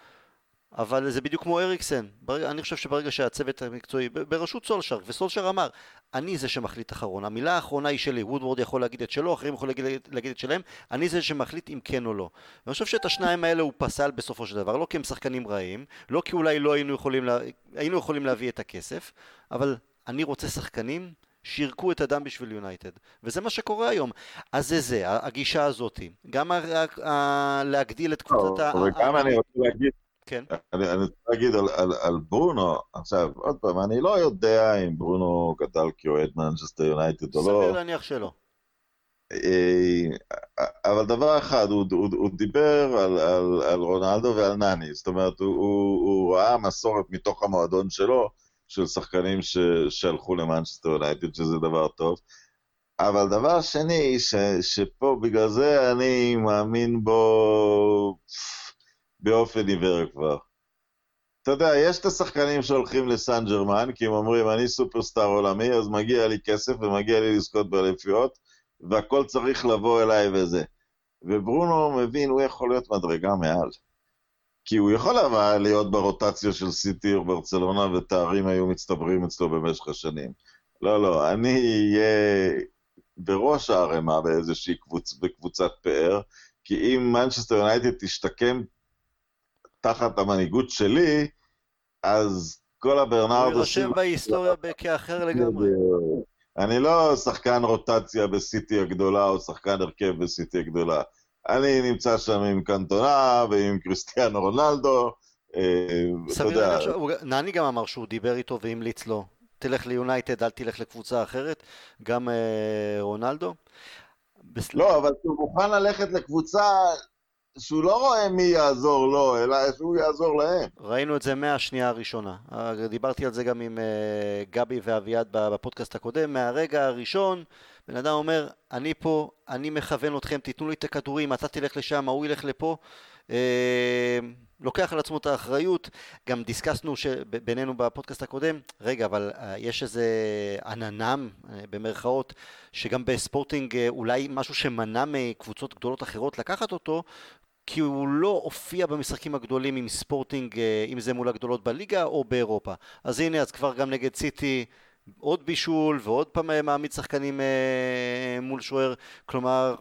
אבל זה בדיוק כמו אריקסן, ברגע, אני חושב שברגע שהצוות המקצועי, בראשות סולשר, וסולשר אמר, אני זה שמחליט אחרון, המילה האחרונה היא שלי, וודוורד יכול להגיד את שלו, אחרים יכולים להגיד, להגיד את שלהם, אני זה שמחליט אם כן או לא. ואני חושב שאת השניים האלה הוא פסל בסופו של דבר, לא כי הם שחקנים רעים, לא כי אולי לא היינו יכולים, לה, היינו יכולים להביא את הכסף, אבל אני רוצה שחקנים שירקו את הדם בשביל יונייטד, וזה מה שקורה היום. אז זה זה, הגישה הזאתי. גם להגדיל את קבוצת ה... וגם אני רוצה להגיד כן. אני, אני רוצה להגיד על, על, על ברונו, עכשיו, עוד פעם, אני לא יודע אם ברונו גדל כאוהד מנצ'סטר יונייטד או לא. סביר להניח שלא. אה, אבל דבר אחד, הוא, הוא, הוא דיבר על, על, על רונלדו ועל נני, זאת אומרת, הוא, הוא, הוא ראה מסורת מתוך המועדון שלו, של שחקנים ש, שהלכו למנצ'סטר יונייטד, שזה דבר טוב. אבל דבר שני, ש, שפה בגלל זה אני מאמין בו... באופן עיוור כבר. אתה יודע, יש את השחקנים שהולכים לסן ג'רמן, כי הם אומרים, אני סופרסטאר עולמי, אז מגיע לי כסף ומגיע לי לזכות באליפיות, והכל צריך לבוא אליי וזה. וברונו מבין, הוא יכול להיות מדרגה מעל. כי הוא יכול אבל להיות ברוטציה של סיטי או ברצלונה, ותארים היו מצטברים אצלו במשך השנים. לא, לא, אני אהיה בראש הערימה באיזושהי קבוצ... בקבוצת פאר, כי אם מנצ'סטר יונייטד תשתקם תחת המנהיגות שלי, אז כל הברנרדו... הוא יירשם בהיסטוריה כאחר לגמרי. אני לא שחקן רוטציה בסיטי הגדולה, או שחקן הרכב בסיטי הגדולה. אני נמצא שם עם קנטונה ועם קריסטיאנו רונלדו. אה, סביר להניח, נני גם אמר שהוא דיבר איתו והמליץ לו, תלך ליונייטד, אל תלך לקבוצה אחרת, גם אה, רונלדו. לא, אבל הוא מוכן ללכת לקבוצה שהוא לא רואה מי יעזור לו, אלא שהוא יעזור להם. ראינו את זה מהשנייה הראשונה. דיברתי על זה גם עם אה, גבי ואביעד בפודקאסט הקודם. מהרגע הראשון, בן אדם אומר, אני פה, אני מכוון אתכם, תיתנו לי את הכדורים, אתה תלך לשם, ההוא ילך לפה. אה, לוקח על עצמו את האחריות, גם דיסקסנו בינינו בפודקאסט הקודם, רגע, אבל אה, יש איזה עננם, במרכאות, שגם בספורטינג אולי משהו שמנע מקבוצות גדולות אחרות לקחת אותו, כי הוא לא הופיע במשחקים הגדולים עם ספורטינג, אה, אם זה מול הגדולות בליגה או באירופה. אז הנה, אז כבר גם נגד סיטי עוד בישול ועוד פעם אה, מעמיד שחקנים אה, מול שוער, כלומר,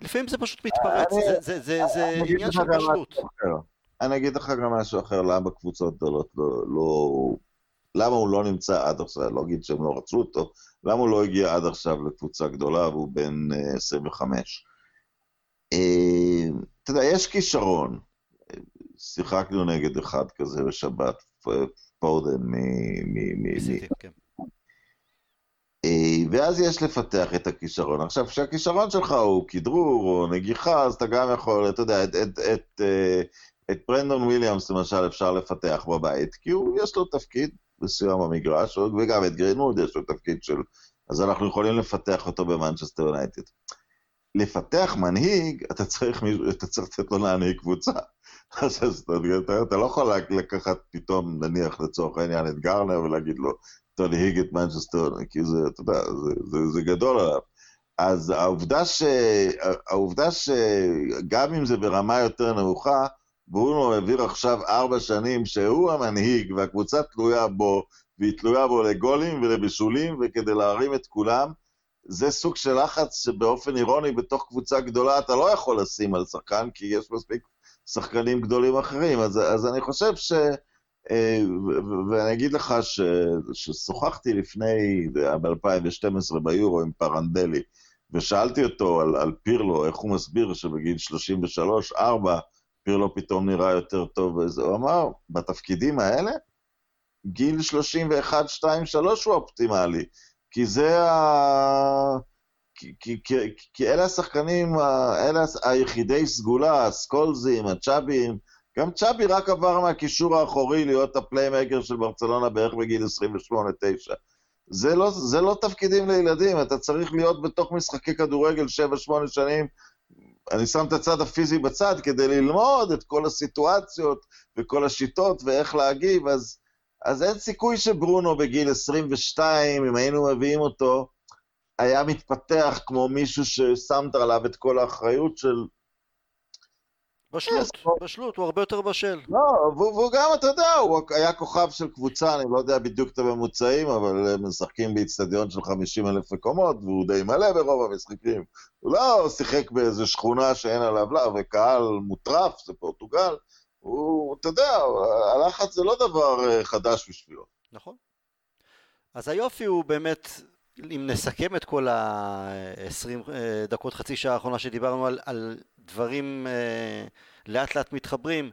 לפעמים זה פשוט מתפרץ, זה, זה, זה, זה עניין של פשטות. אני אגיד לך גם משהו אחר, למה קבוצות גדולות לא, לא... למה הוא לא נמצא עד עכשיו, לא אגיד שהם לא רצו אותו, למה הוא לא הגיע עד עכשיו לקבוצה גדולה והוא בן 25. אתה יודע, יש כישרון. שיחקנו נגד אחד כזה בשבת, פודן מ... כן. אה, ואז יש לפתח את הכישרון. עכשיו, כשהכישרון שלך הוא כדרור או נגיחה, אז אתה גם יכול, אתה יודע, את, את, את, אה, את ברנדון וויליאמס למשל אפשר לפתח בבית, כי הוא, יש לו תפקיד מסוים במגרש, וגם את גרינווד יש לו תפקיד של... אז אנחנו יכולים לפתח אותו במנצ'סטר יונייטד. לפתח מנהיג, אתה צריך, אתה צריך לתת לו להנהיג קבוצה. אתה לא יכול לקחת פתאום, נניח לצורך העניין, את גרנר ולהגיד לו, טוני היג את מנצ'סטר, כי זה, אתה יודע, זה, זה, זה גדול עליו. אז העובדה, ש... העובדה שגם אם זה ברמה יותר נמוכה, ברונו העביר עכשיו ארבע שנים שהוא המנהיג והקבוצה תלויה בו, והיא תלויה בו לגולים ולבישולים וכדי להרים את כולם, זה סוג של לחץ שבאופן אירוני בתוך קבוצה גדולה אתה לא יכול לשים על שחקן, כי יש מספיק שחקנים גדולים אחרים. אז, אז אני חושב ש... ואני אגיד לך ש, ששוחחתי לפני, ב-2012 ביורו עם פרנדלי, ושאלתי אותו על, על פירלו, איך הוא מסביר שבגיל 33-4 פירלו פתאום נראה יותר טוב, וזה, הוא אמר, בתפקידים האלה, גיל 31, 2, 3 הוא אופטימלי, כי זה ה... כי, כי, כי, כי אלה השחקנים, אלה היחידי סגולה, הסקולזים, הצ'אבים, גם צ'אבי רק עבר מהקישור האחורי להיות הפליימקר של ברצלונה בערך בגיל 28-9. זה לא, זה לא תפקידים לילדים, אתה צריך להיות בתוך משחקי כדורגל 7-8 שנים. אני שם את הצד הפיזי בצד כדי ללמוד את כל הסיטואציות וכל השיטות ואיך להגיב, אז, אז אין סיכוי שברונו בגיל 22, אם היינו מביאים אותו, היה מתפתח כמו מישהו ששמת עליו את כל האחריות של בשלות, בשלות, הוא הרבה יותר בשל. לא, והוא גם, אתה יודע, הוא היה כוכב של קבוצה, אני לא יודע בדיוק את הממוצעים, אבל הם משחקים באיצטדיון של 50 אלף מקומות, והוא די מלא ברוב המשחקים. הוא לא שיחק באיזו שכונה שאין עליו לא, וקהל מוטרף, זה פורטוגל. הוא, אתה יודע, הלחץ זה לא דבר אה, חדש בשבילו. נכון. אז היופי הוא באמת, אם נסכם את כל ה-20 אה, דקות, חצי שעה האחרונה שדיברנו על, על דברים אה, לאט לאט מתחברים,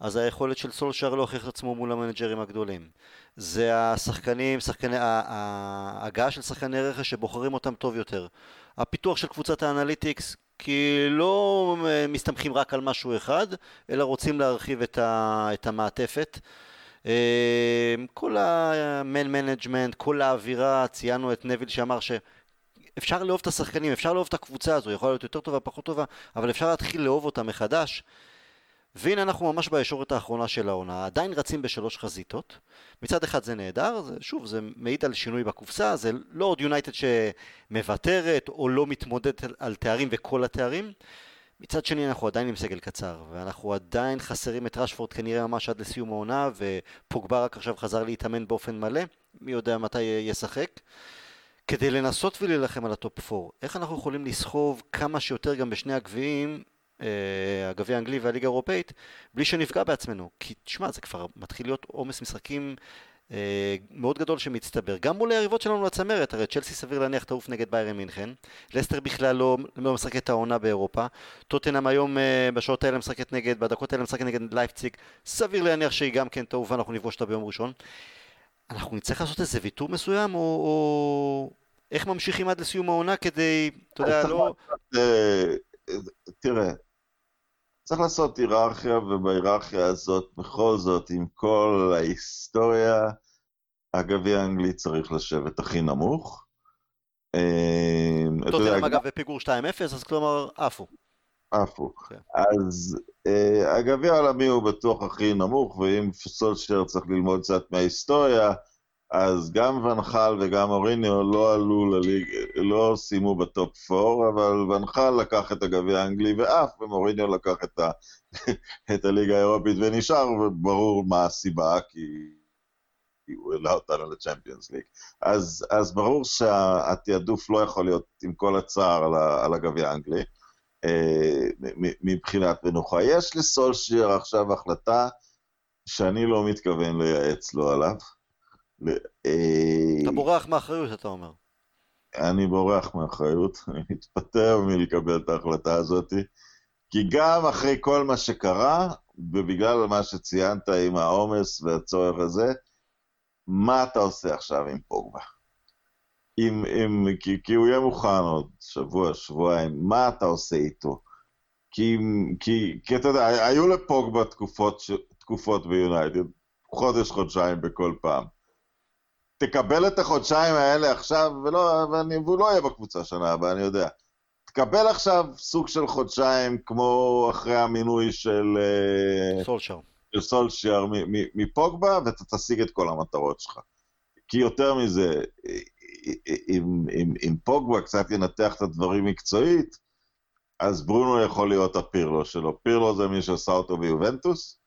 אז היכולת של סולשר להוכיח את עצמו מול המנג'רים הגדולים. זה השחקנים, שחקני, ההגעה של שחקני רכש שבוחרים אותם טוב יותר. הפיתוח של קבוצת האנליטיקס, כי לא אה, מסתמכים רק על משהו אחד, אלא רוצים להרחיב את, ה, את המעטפת. אה, כל ה-man management, כל האווירה, ציינו את נביל שאמר ש... אפשר לאהוב את השחקנים, אפשר לאהוב את הקבוצה הזו, יכולה להיות יותר טובה, פחות טובה, אבל אפשר להתחיל לאהוב אותה מחדש. והנה אנחנו ממש בישורת האחרונה של העונה, עדיין רצים בשלוש חזיתות. מצד אחד זה נהדר, זה, שוב, זה מעיד על שינוי בקופסה, זה לא עוד יונייטד שמוותרת או לא מתמודדת על, תארים וכל התארים. מצד שני אנחנו עדיין עם סגל קצר, ואנחנו עדיין חסרים את רשפורד כנראה ממש עד לסיום העונה, ופוגבה רק עכשיו חזר להתאמן באופן מלא, מי יודע מתי ישחק. כדי לנסות ולהילחם על ה top 4. איך אנחנו יכולים לסחוב כמה שיותר גם בשני הגביעים, אה, הגביע האנגלי והליגה האירופאית, בלי שנפגע בעצמנו? כי תשמע, זה כבר מתחיל להיות עומס משחקים אה, מאוד גדול שמצטבר. גם מול היריבות שלנו לצמרת, הרי צ'לסי סביר להניח תעוף נגד ביירן מינכן, לסטר בכלל לא, לא משחקת העונה באירופה, טוטנאם היום אה, בשעות האלה משחקת נגד, בדקות האלה משחקת נגד לייפציג, סביר להניח שהיא גם כן תעוף ואנחנו נפגוש אותה ביום ראשון. אנחנו נצטרך לעשות איזה ויתור מסוים, או, או איך ממשיכים עד לסיום העונה כדי, אתה יודע, לא... אה, תראה, צריך לעשות היררכיה, ובהיררכיה הזאת, בכל זאת, עם כל ההיסטוריה, הגביע האנגלי צריך לשבת הכי נמוך. אה, טוטנאם אגב בפיגור 2-0, אז כלומר עפו. עפו. כן. אז uh, הגביע העולמי הוא בטוח הכי נמוך, ואם סולשר צריך ללמוד קצת מההיסטוריה, אז גם ונחל וגם אוריניו לא עלו לליג, לא סיימו בטופ 4, אבל ונחל לקח את הגביע האנגלי ועף, ומוריניו לקח את, ה, את הליגה האירופית ונשאר, וברור מה הסיבה, כי, כי הוא העלה אותנו לצ'מפיונס ליג. אז, אז ברור שהתעדוף לא יכול להיות עם כל הצער על, על הגביע האנגלי. אה, מבחינת מנוחה. יש לסולשייר עכשיו החלטה שאני לא מתכוון לייעץ לו עליו. אה, אתה בורח מאחריות, אתה אומר. אני בורח מאחריות, אני מתפטר מלקבל את ההחלטה הזאת, כי גם אחרי כל מה שקרה, ובגלל מה שציינת עם העומס והצורך הזה, מה אתה עושה עכשיו עם פוגבה? אם, אם, כי, כי הוא יהיה מוכן עוד שבוע, שבועיים, מה אתה עושה איתו? כי, כי, כי אתה יודע, היו לפוגבה תקופות, תקופות ביונייטד, חודש, חודשיים בכל פעם. תקבל את החודשיים האלה עכשיו, ולא, ואני, והוא לא יהיה בקבוצה שנה הבאה, אני יודע. תקבל עכשיו סוג של חודשיים, כמו אחרי המינוי של... סולשר. של סולשר מפוגבה, ואתה תשיג את כל המטרות שלך. כי יותר מזה, אם, אם, אם פוגבה קצת ינתח את הדברים מקצועית, אז ברונו יכול להיות הפירלו שלו. פירלו זה מי שעשה אותו ביובנטוס,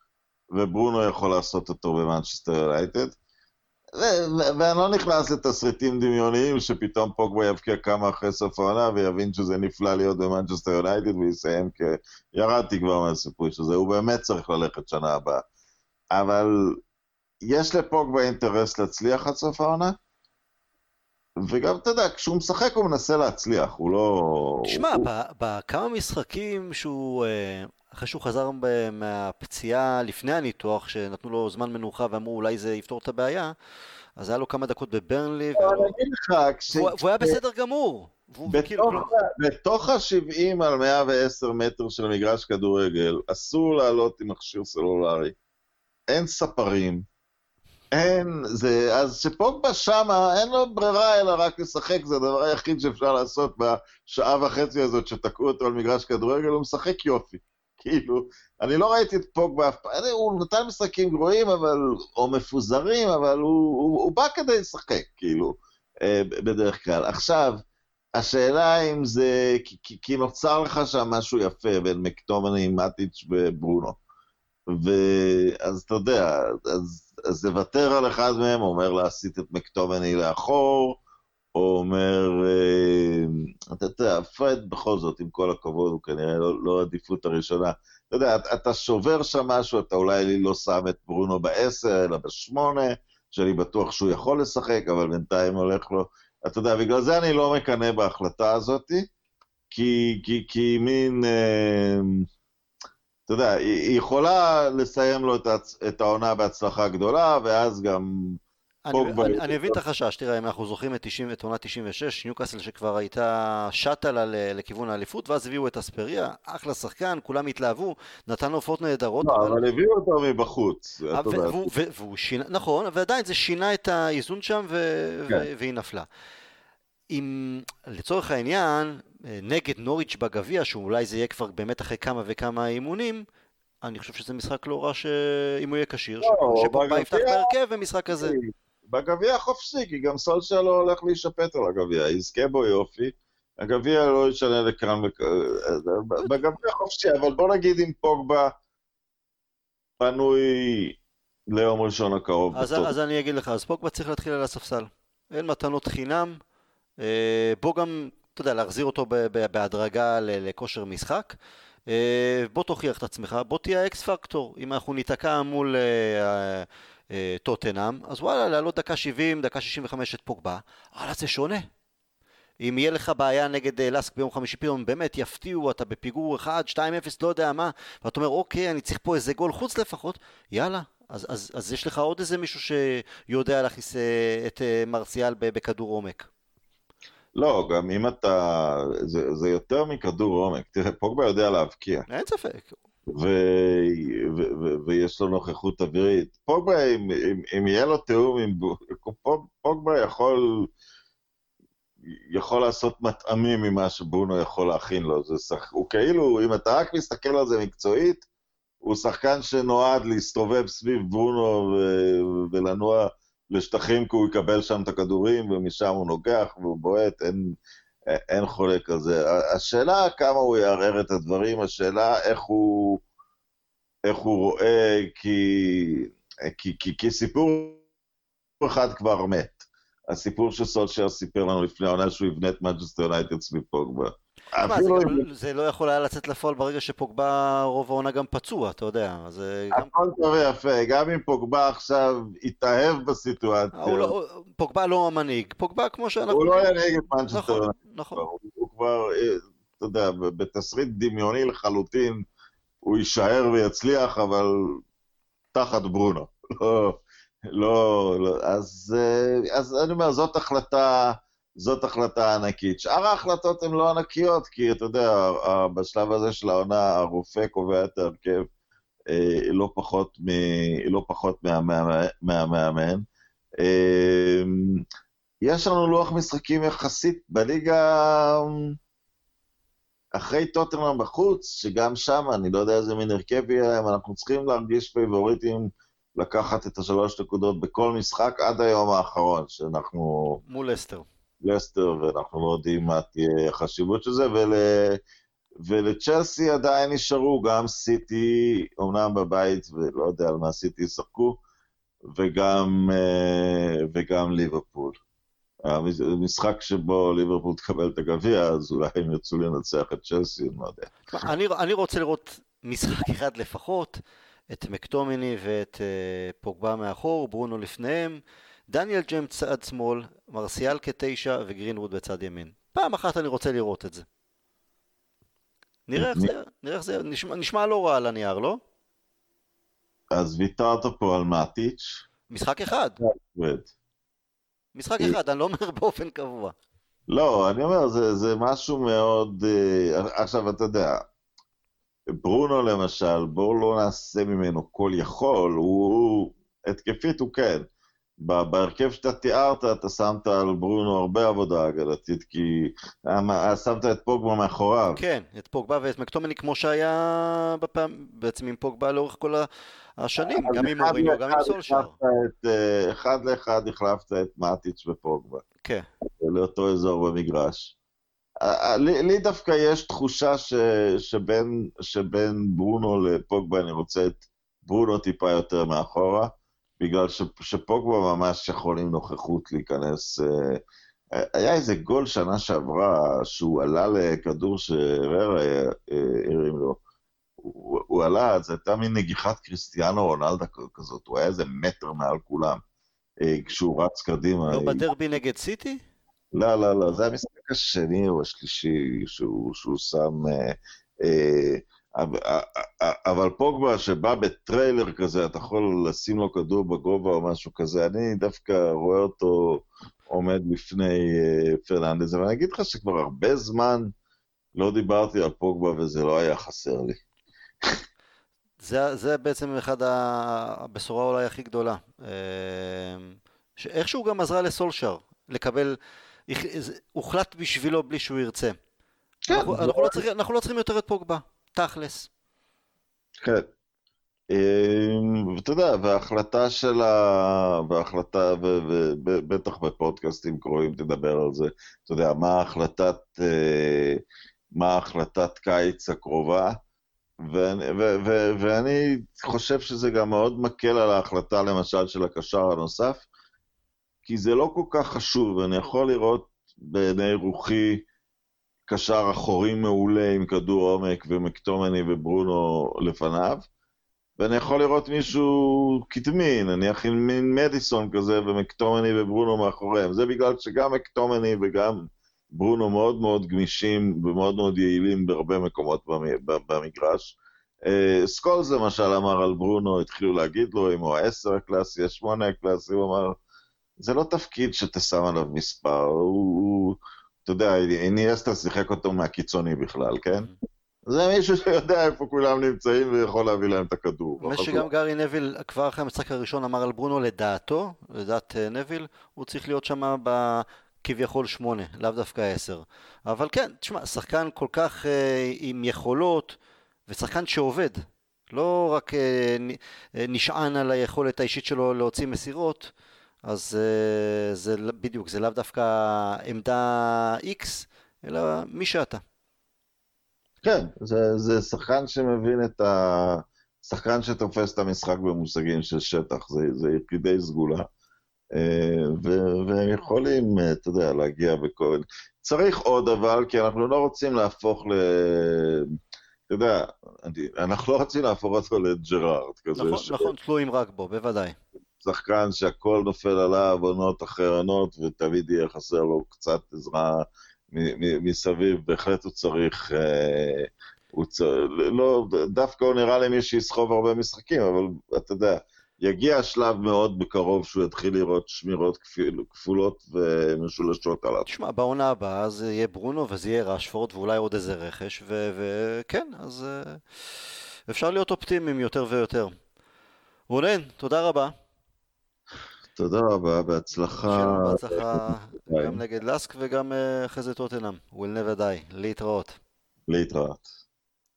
וברונו יכול לעשות אותו במנצ'סטר יונייטד. ואני לא נכנס לתסריטים דמיוניים שפתאום פוגבה יבקיע כמה אחרי סוף העונה ויבין שזה נפלא להיות במנצ'סטר יונייטד ויסיים כ... ירדתי כבר מהסיפור של זה, הוא באמת צריך ללכת שנה הבאה. אבל יש לפוגבה אינטרס להצליח עד סוף העונה, וגם, אתה יודע, כשהוא משחק הוא מנסה להצליח, הוא לא... תשמע, הוא... בכמה משחקים שהוא, אה, אחרי שהוא חזר מהפציעה לפני הניתוח, שנתנו לו זמן מנוחה ואמרו אולי זה יפתור את הבעיה, אז היה לו כמה דקות בברנלי, והוא... אני אגיד לך, כש... והוא היה בסדר גמור. בתוך, בתוך ה-70 על 110 מטר של מגרש כדורגל, אסור לעלות עם מכשיר סלולרי. אין ספרים. אין, זה, אז שפוגבה שמה, אין לו ברירה אלא רק לשחק, זה הדבר היחיד שאפשר לעשות בשעה וחצי הזאת שתקעו אותו על מגרש כדורגל, הוא משחק יופי. כאילו, אני לא ראיתי את פוגבה אף פעם, הוא נתן משחקים גרועים, אבל, או מפוזרים, אבל הוא, הוא, הוא בא כדי לשחק, כאילו, אה, בדרך כלל. עכשיו, השאלה אם זה, כי, כי, כי נוצר לך שם משהו יפה בין מקטומני, מטיץ' וברונו. ואז אתה יודע, אז, אז לוותר על אחד מהם אומר להסיט את מקטומני לאחור, או אומר, אה, אתה יודע, פרד בכל זאת, עם כל הכבוד, הוא כנראה לא, לא עדיפות הראשונה. אתה יודע, אתה שובר שם משהו, אתה אולי לא שם את ברונו בעשר, אלא בשמונה, שאני בטוח שהוא יכול לשחק, אבל בינתיים הולך לו... אתה יודע, בגלל זה אני לא מקנא בהחלטה הזאת, כי, כי, כי מין... אה, אתה יודע, היא יכולה לסיים לו את העונה בהצלחה גדולה, ואז גם... אני, אני, אני מבין את החשש, תראה, אם אנחנו זוכרים את, 90, את עונה 96, ניוקאסל שכבר הייתה שטה לכיוון האליפות, ואז הביאו את אספריה, אחלה שחקן, כולם התלהבו, נתן הופעות נהדרות. לא, אבל, הביאו אותו מבחוץ. והוא, והוא שינה, נכון, ועדיין זה שינה את האיזון שם, כן. והיא נפלה. אם לצורך העניין, אה, נגד נוריץ' בגביע, שאולי זה יהיה כבר באמת אחרי כמה וכמה אימונים, אני חושב שזה משחק לא רע שאם הוא יהיה כשיר, לא, שפוגבה יפתח בהרכב במשחק כזה. בגביע חופשי, כי גם סולשה לא הולך להישפט על הגביע, יזכה בו יופי, הגביע לא ישנה לכאן וכאן, בגביע חופשי, אבל בוא נגיד אם פוגבה פנוי ליום ראשון הקרוב. אז, אז אני אגיד לך, אז פוגבה צריך להתחיל על הספסל. אין מתנות חינם, אה, בוא גם, אתה יודע, להחזיר אותו בהדרגה לכושר משחק. אה, בוא תוכיח את עצמך, בוא תהיה האקס פקטור. אם אנחנו ניתקע מול אה, טוטנאם, אז וואלה, לעלות דקה 70, דקה 65 את פוגבה, וואלה, זה שונה. אם יהיה לך בעיה נגד לסק ביום חמישי, פתאום באמת יפתיעו, אתה בפיגור 1, 2, 0, לא יודע מה, ואתה אומר, אוקיי, אני צריך פה איזה גול חוץ לפחות, יאללה. אז, אז, אז יש לך עוד איזה מישהו שיודע להכניס את מרסיאל בכדור עומק. לא, גם אם אתה... זה, זה יותר מכדור עומק. תראה, פוגבה יודע להבקיע. אין ספק. ו... ו... ו... ויש לו נוכחות אווירית. פוגבה, אם, אם, אם יהיה לו תיאום עם... פוגבה יכול... יכול לעשות מטעמים ממה שברונו יכול להכין לו. זה שח... הוא כאילו, אם אתה רק מסתכל על זה מקצועית, הוא שחקן שנועד להסתובב סביב ברונו ו... ולנוע לשטחים כי הוא יקבל שם את הכדורים ומשם הוא נוגח והוא בועט, אין, אין חולק על זה. השאלה כמה הוא יערער את הדברים, השאלה איך הוא, איך הוא רואה, כי, כי, כי, כי סיפור אחד כבר מת. הסיפור שסולשייר סיפר לנו לפני העונה שהוא יבנה את מנצ'סטר יונייטד סביב פוגבה. מה, זה, גם, זה לא יכול היה לצאת לפועל ברגע שפוגבה רוב העונה גם פצוע, אתה יודע. אז גם... הכל טוב ויפה, גם אם פוגבה עכשיו יתאהב בסיטואציה. לא, פוגבה לא המנהיג, פוגבה כמו שאנחנו... הוא לא ינהיג את מנצ'סטר. נכון, נכון. הוא, כבר, אה, אתה יודע, בתסריט דמיוני לחלוטין, הוא יישאר ויצליח, אבל תחת ברונו. לא, לא, לא, אז, אה, אז אני אומר, זאת החלטה... זאת החלטה ענקית. שאר ההחלטות הן לא ענקיות, כי אתה יודע, בשלב הזה של העונה הרופא קובע את ההרכב אה, לא פחות, מ, לא פחות מהמאמן. אה, יש לנו לוח משחקים יחסית בליגה אחרי טוטנאם בחוץ, שגם שם, אני לא יודע איזה מין הרכב יהיה להם, אנחנו צריכים להרגיש פייבוריטים לקחת את השלוש נקודות בכל משחק עד היום האחרון, שאנחנו... מול לסטר. לסטר, ואנחנו לא יודעים מה תהיה החשיבות של זה, ול... ולצ'לסי עדיין נשארו גם סיטי, אמנם בבית, ולא יודע על מה סיטי ישחקו, וגם, אה, וגם ליברפול. משחק שבו ליברפול תקבל את הגביע, אז אולי הם ירצו לנצח את צ'לסי, אני לא יודע. אני, אני רוצה לראות משחק אחד לפחות, את מקטומיני ואת uh, פוגבה מאחור, ברונו לפניהם, דניאל ג'ם צד שמאל, מרסיאל כתשע וגרינווד בצד ימין. פעם אחת אני רוצה לראות את זה. נראה איך זה, נראה איך זה, נשמע, נשמע לא רע על הנייר, לא? אז ויתרת פה על מאטיץ'. משחק אחד. משחק אחד, אני לא אומר באופן קבוע. לא, אני אומר, זה, זה משהו מאוד... Uh, עכשיו, אתה יודע, ברונו למשל, בואו לא נעשה ממנו כל יכול, הוא... התקפית הוא כן. בהרכב שאתה תיארת, אתה שמת על ברונו הרבה עבודה הגנתית, כי שמת את פוגבה מאחוריו. כן, את פוגבה ואת מקטומני כמו שהיה בפעם, בעצם עם פוגבה לאורך כל השנים, גם עם אורינו, גם עם סולשר. אה, אחד לאחד החלפת את מאטיץ' ופוגבה. כן. לאותו אזור במגרש. לי, לי דווקא יש תחושה ש, שבין, שבין ברונו לפוגבה אני רוצה את ברונו טיפה יותר מאחורה. בגלל ש, שפוגבה ממש יכול עם נוכחות להיכנס. אה, היה איזה גול שנה שעברה, שהוא עלה לכדור שרר אה, הרים לו. הוא, הוא עלה, זו הייתה מין נגיחת קריסטיאנו רונלדה כזאת, הוא היה איזה מטר מעל כולם, אה, כשהוא רץ קדימה. לא בדרבי נגד סיטי? לא, לא, לא, זה המשחק השני או השלישי שהוא, שהוא שם... אה, אה, אבל פוגבה שבא בטריילר כזה, אתה יכול לשים לו כדור בגובה או משהו כזה, אני דווקא רואה אותו עומד לפני אה, פרננדז, אבל אני אגיד לך שכבר הרבה זמן לא דיברתי על פוגבה וזה לא היה חסר לי. זה, זה בעצם אחד הבשורה אולי הכי גדולה. אה, שאיכשהו גם עזרה לסולשר לקבל, הוחלט בשבילו בלי שהוא ירצה. כן. אנחנו, אנחנו, לא צריכים, אנחנו לא צריכים יותר את פוגבה. תכלס. כן. אמ, ואתה יודע, וההחלטה של ה... וההחלטה, ובטח בפודקאסטים קרואים תדבר על זה, אתה יודע, מה החלטת, אה, מה החלטת קיץ הקרובה, ואני, ואני חושב שזה גם מאוד מקל על ההחלטה, למשל, של הקשר הנוסף, כי זה לא כל כך חשוב, אני יכול לראות בעיני רוחי, קשר אחורי מעולה עם כדור עומק ומקטומני וברונו לפניו, ואני יכול לראות מישהו קדמי, נניח עם מין מדיסון כזה ומקטומני וברונו מאחוריהם. זה בגלל שגם מקטומני וגם ברונו מאוד מאוד גמישים ומאוד מאוד יעילים בהרבה מקומות במגרש. אה, סקולס למשל אמר על ברונו, התחילו להגיד לו אם הוא העשר הקלאסי, השמונה הקלאסי, הוא אמר, זה לא תפקיד שתשם עליו מספר, הוא... אתה יודע, איניאסטה שיחק אותו מהקיצוני בכלל, כן? זה מישהו שיודע איפה כולם נמצאים ויכול להביא להם את הכדור. מה שגם גארי נביל כבר אחרי המשחק הראשון אמר על ברונו לדעתו, לדעת אה, נביל, הוא צריך להיות שם כביכול שמונה, לאו דווקא עשר. אבל כן, תשמע, שחקן כל כך אה, עם יכולות, ושחקן שעובד. לא רק אה, אה נשען על היכולת האישית שלו להוציא מסירות, אז אה, זה בדיוק, זה לאו דווקא עמדה X, אלא מי שאתה. כן, זה, זה שחקן שמבין את ה... שחקן שתופס את המשחק במושגים של שטח, זה, זה יחידי סגולה. אה, ויכולים, אה, אתה יודע, להגיע בכל... צריך עוד אבל, כי אנחנו לא רוצים להפוך ל... אתה יודע, אנחנו לא רוצים להפוך אותו לג'רארד כזה. נכון, ש... נכון, תלויים רק בו, בוודאי. שחקן שהכל נופל עליו, עונות אחרי עונות, ותמיד יהיה חסר לו קצת עזרה מסביב, בהחלט הוא צריך... אה, הוא צריך, לא, דווקא הוא נראה למי שיסחוב הרבה משחקים, אבל אתה יודע, יגיע השלב מאוד בקרוב שהוא יתחיל לראות שמירות כפול, כפולות ומשולשות עליו. תשמע, בעונה הבאה זה יהיה ברונו וזה יהיה רשפורד ואולי עוד איזה רכש, וכן, אז uh, אפשר להיות אופטימיים יותר ויותר. רונן, תודה רבה. תודה רבה, בהצלחה. בהצלחה גם נגד לסק וגם אה, אחרי זה טוטנאם. will never die. להתראות. להתראות.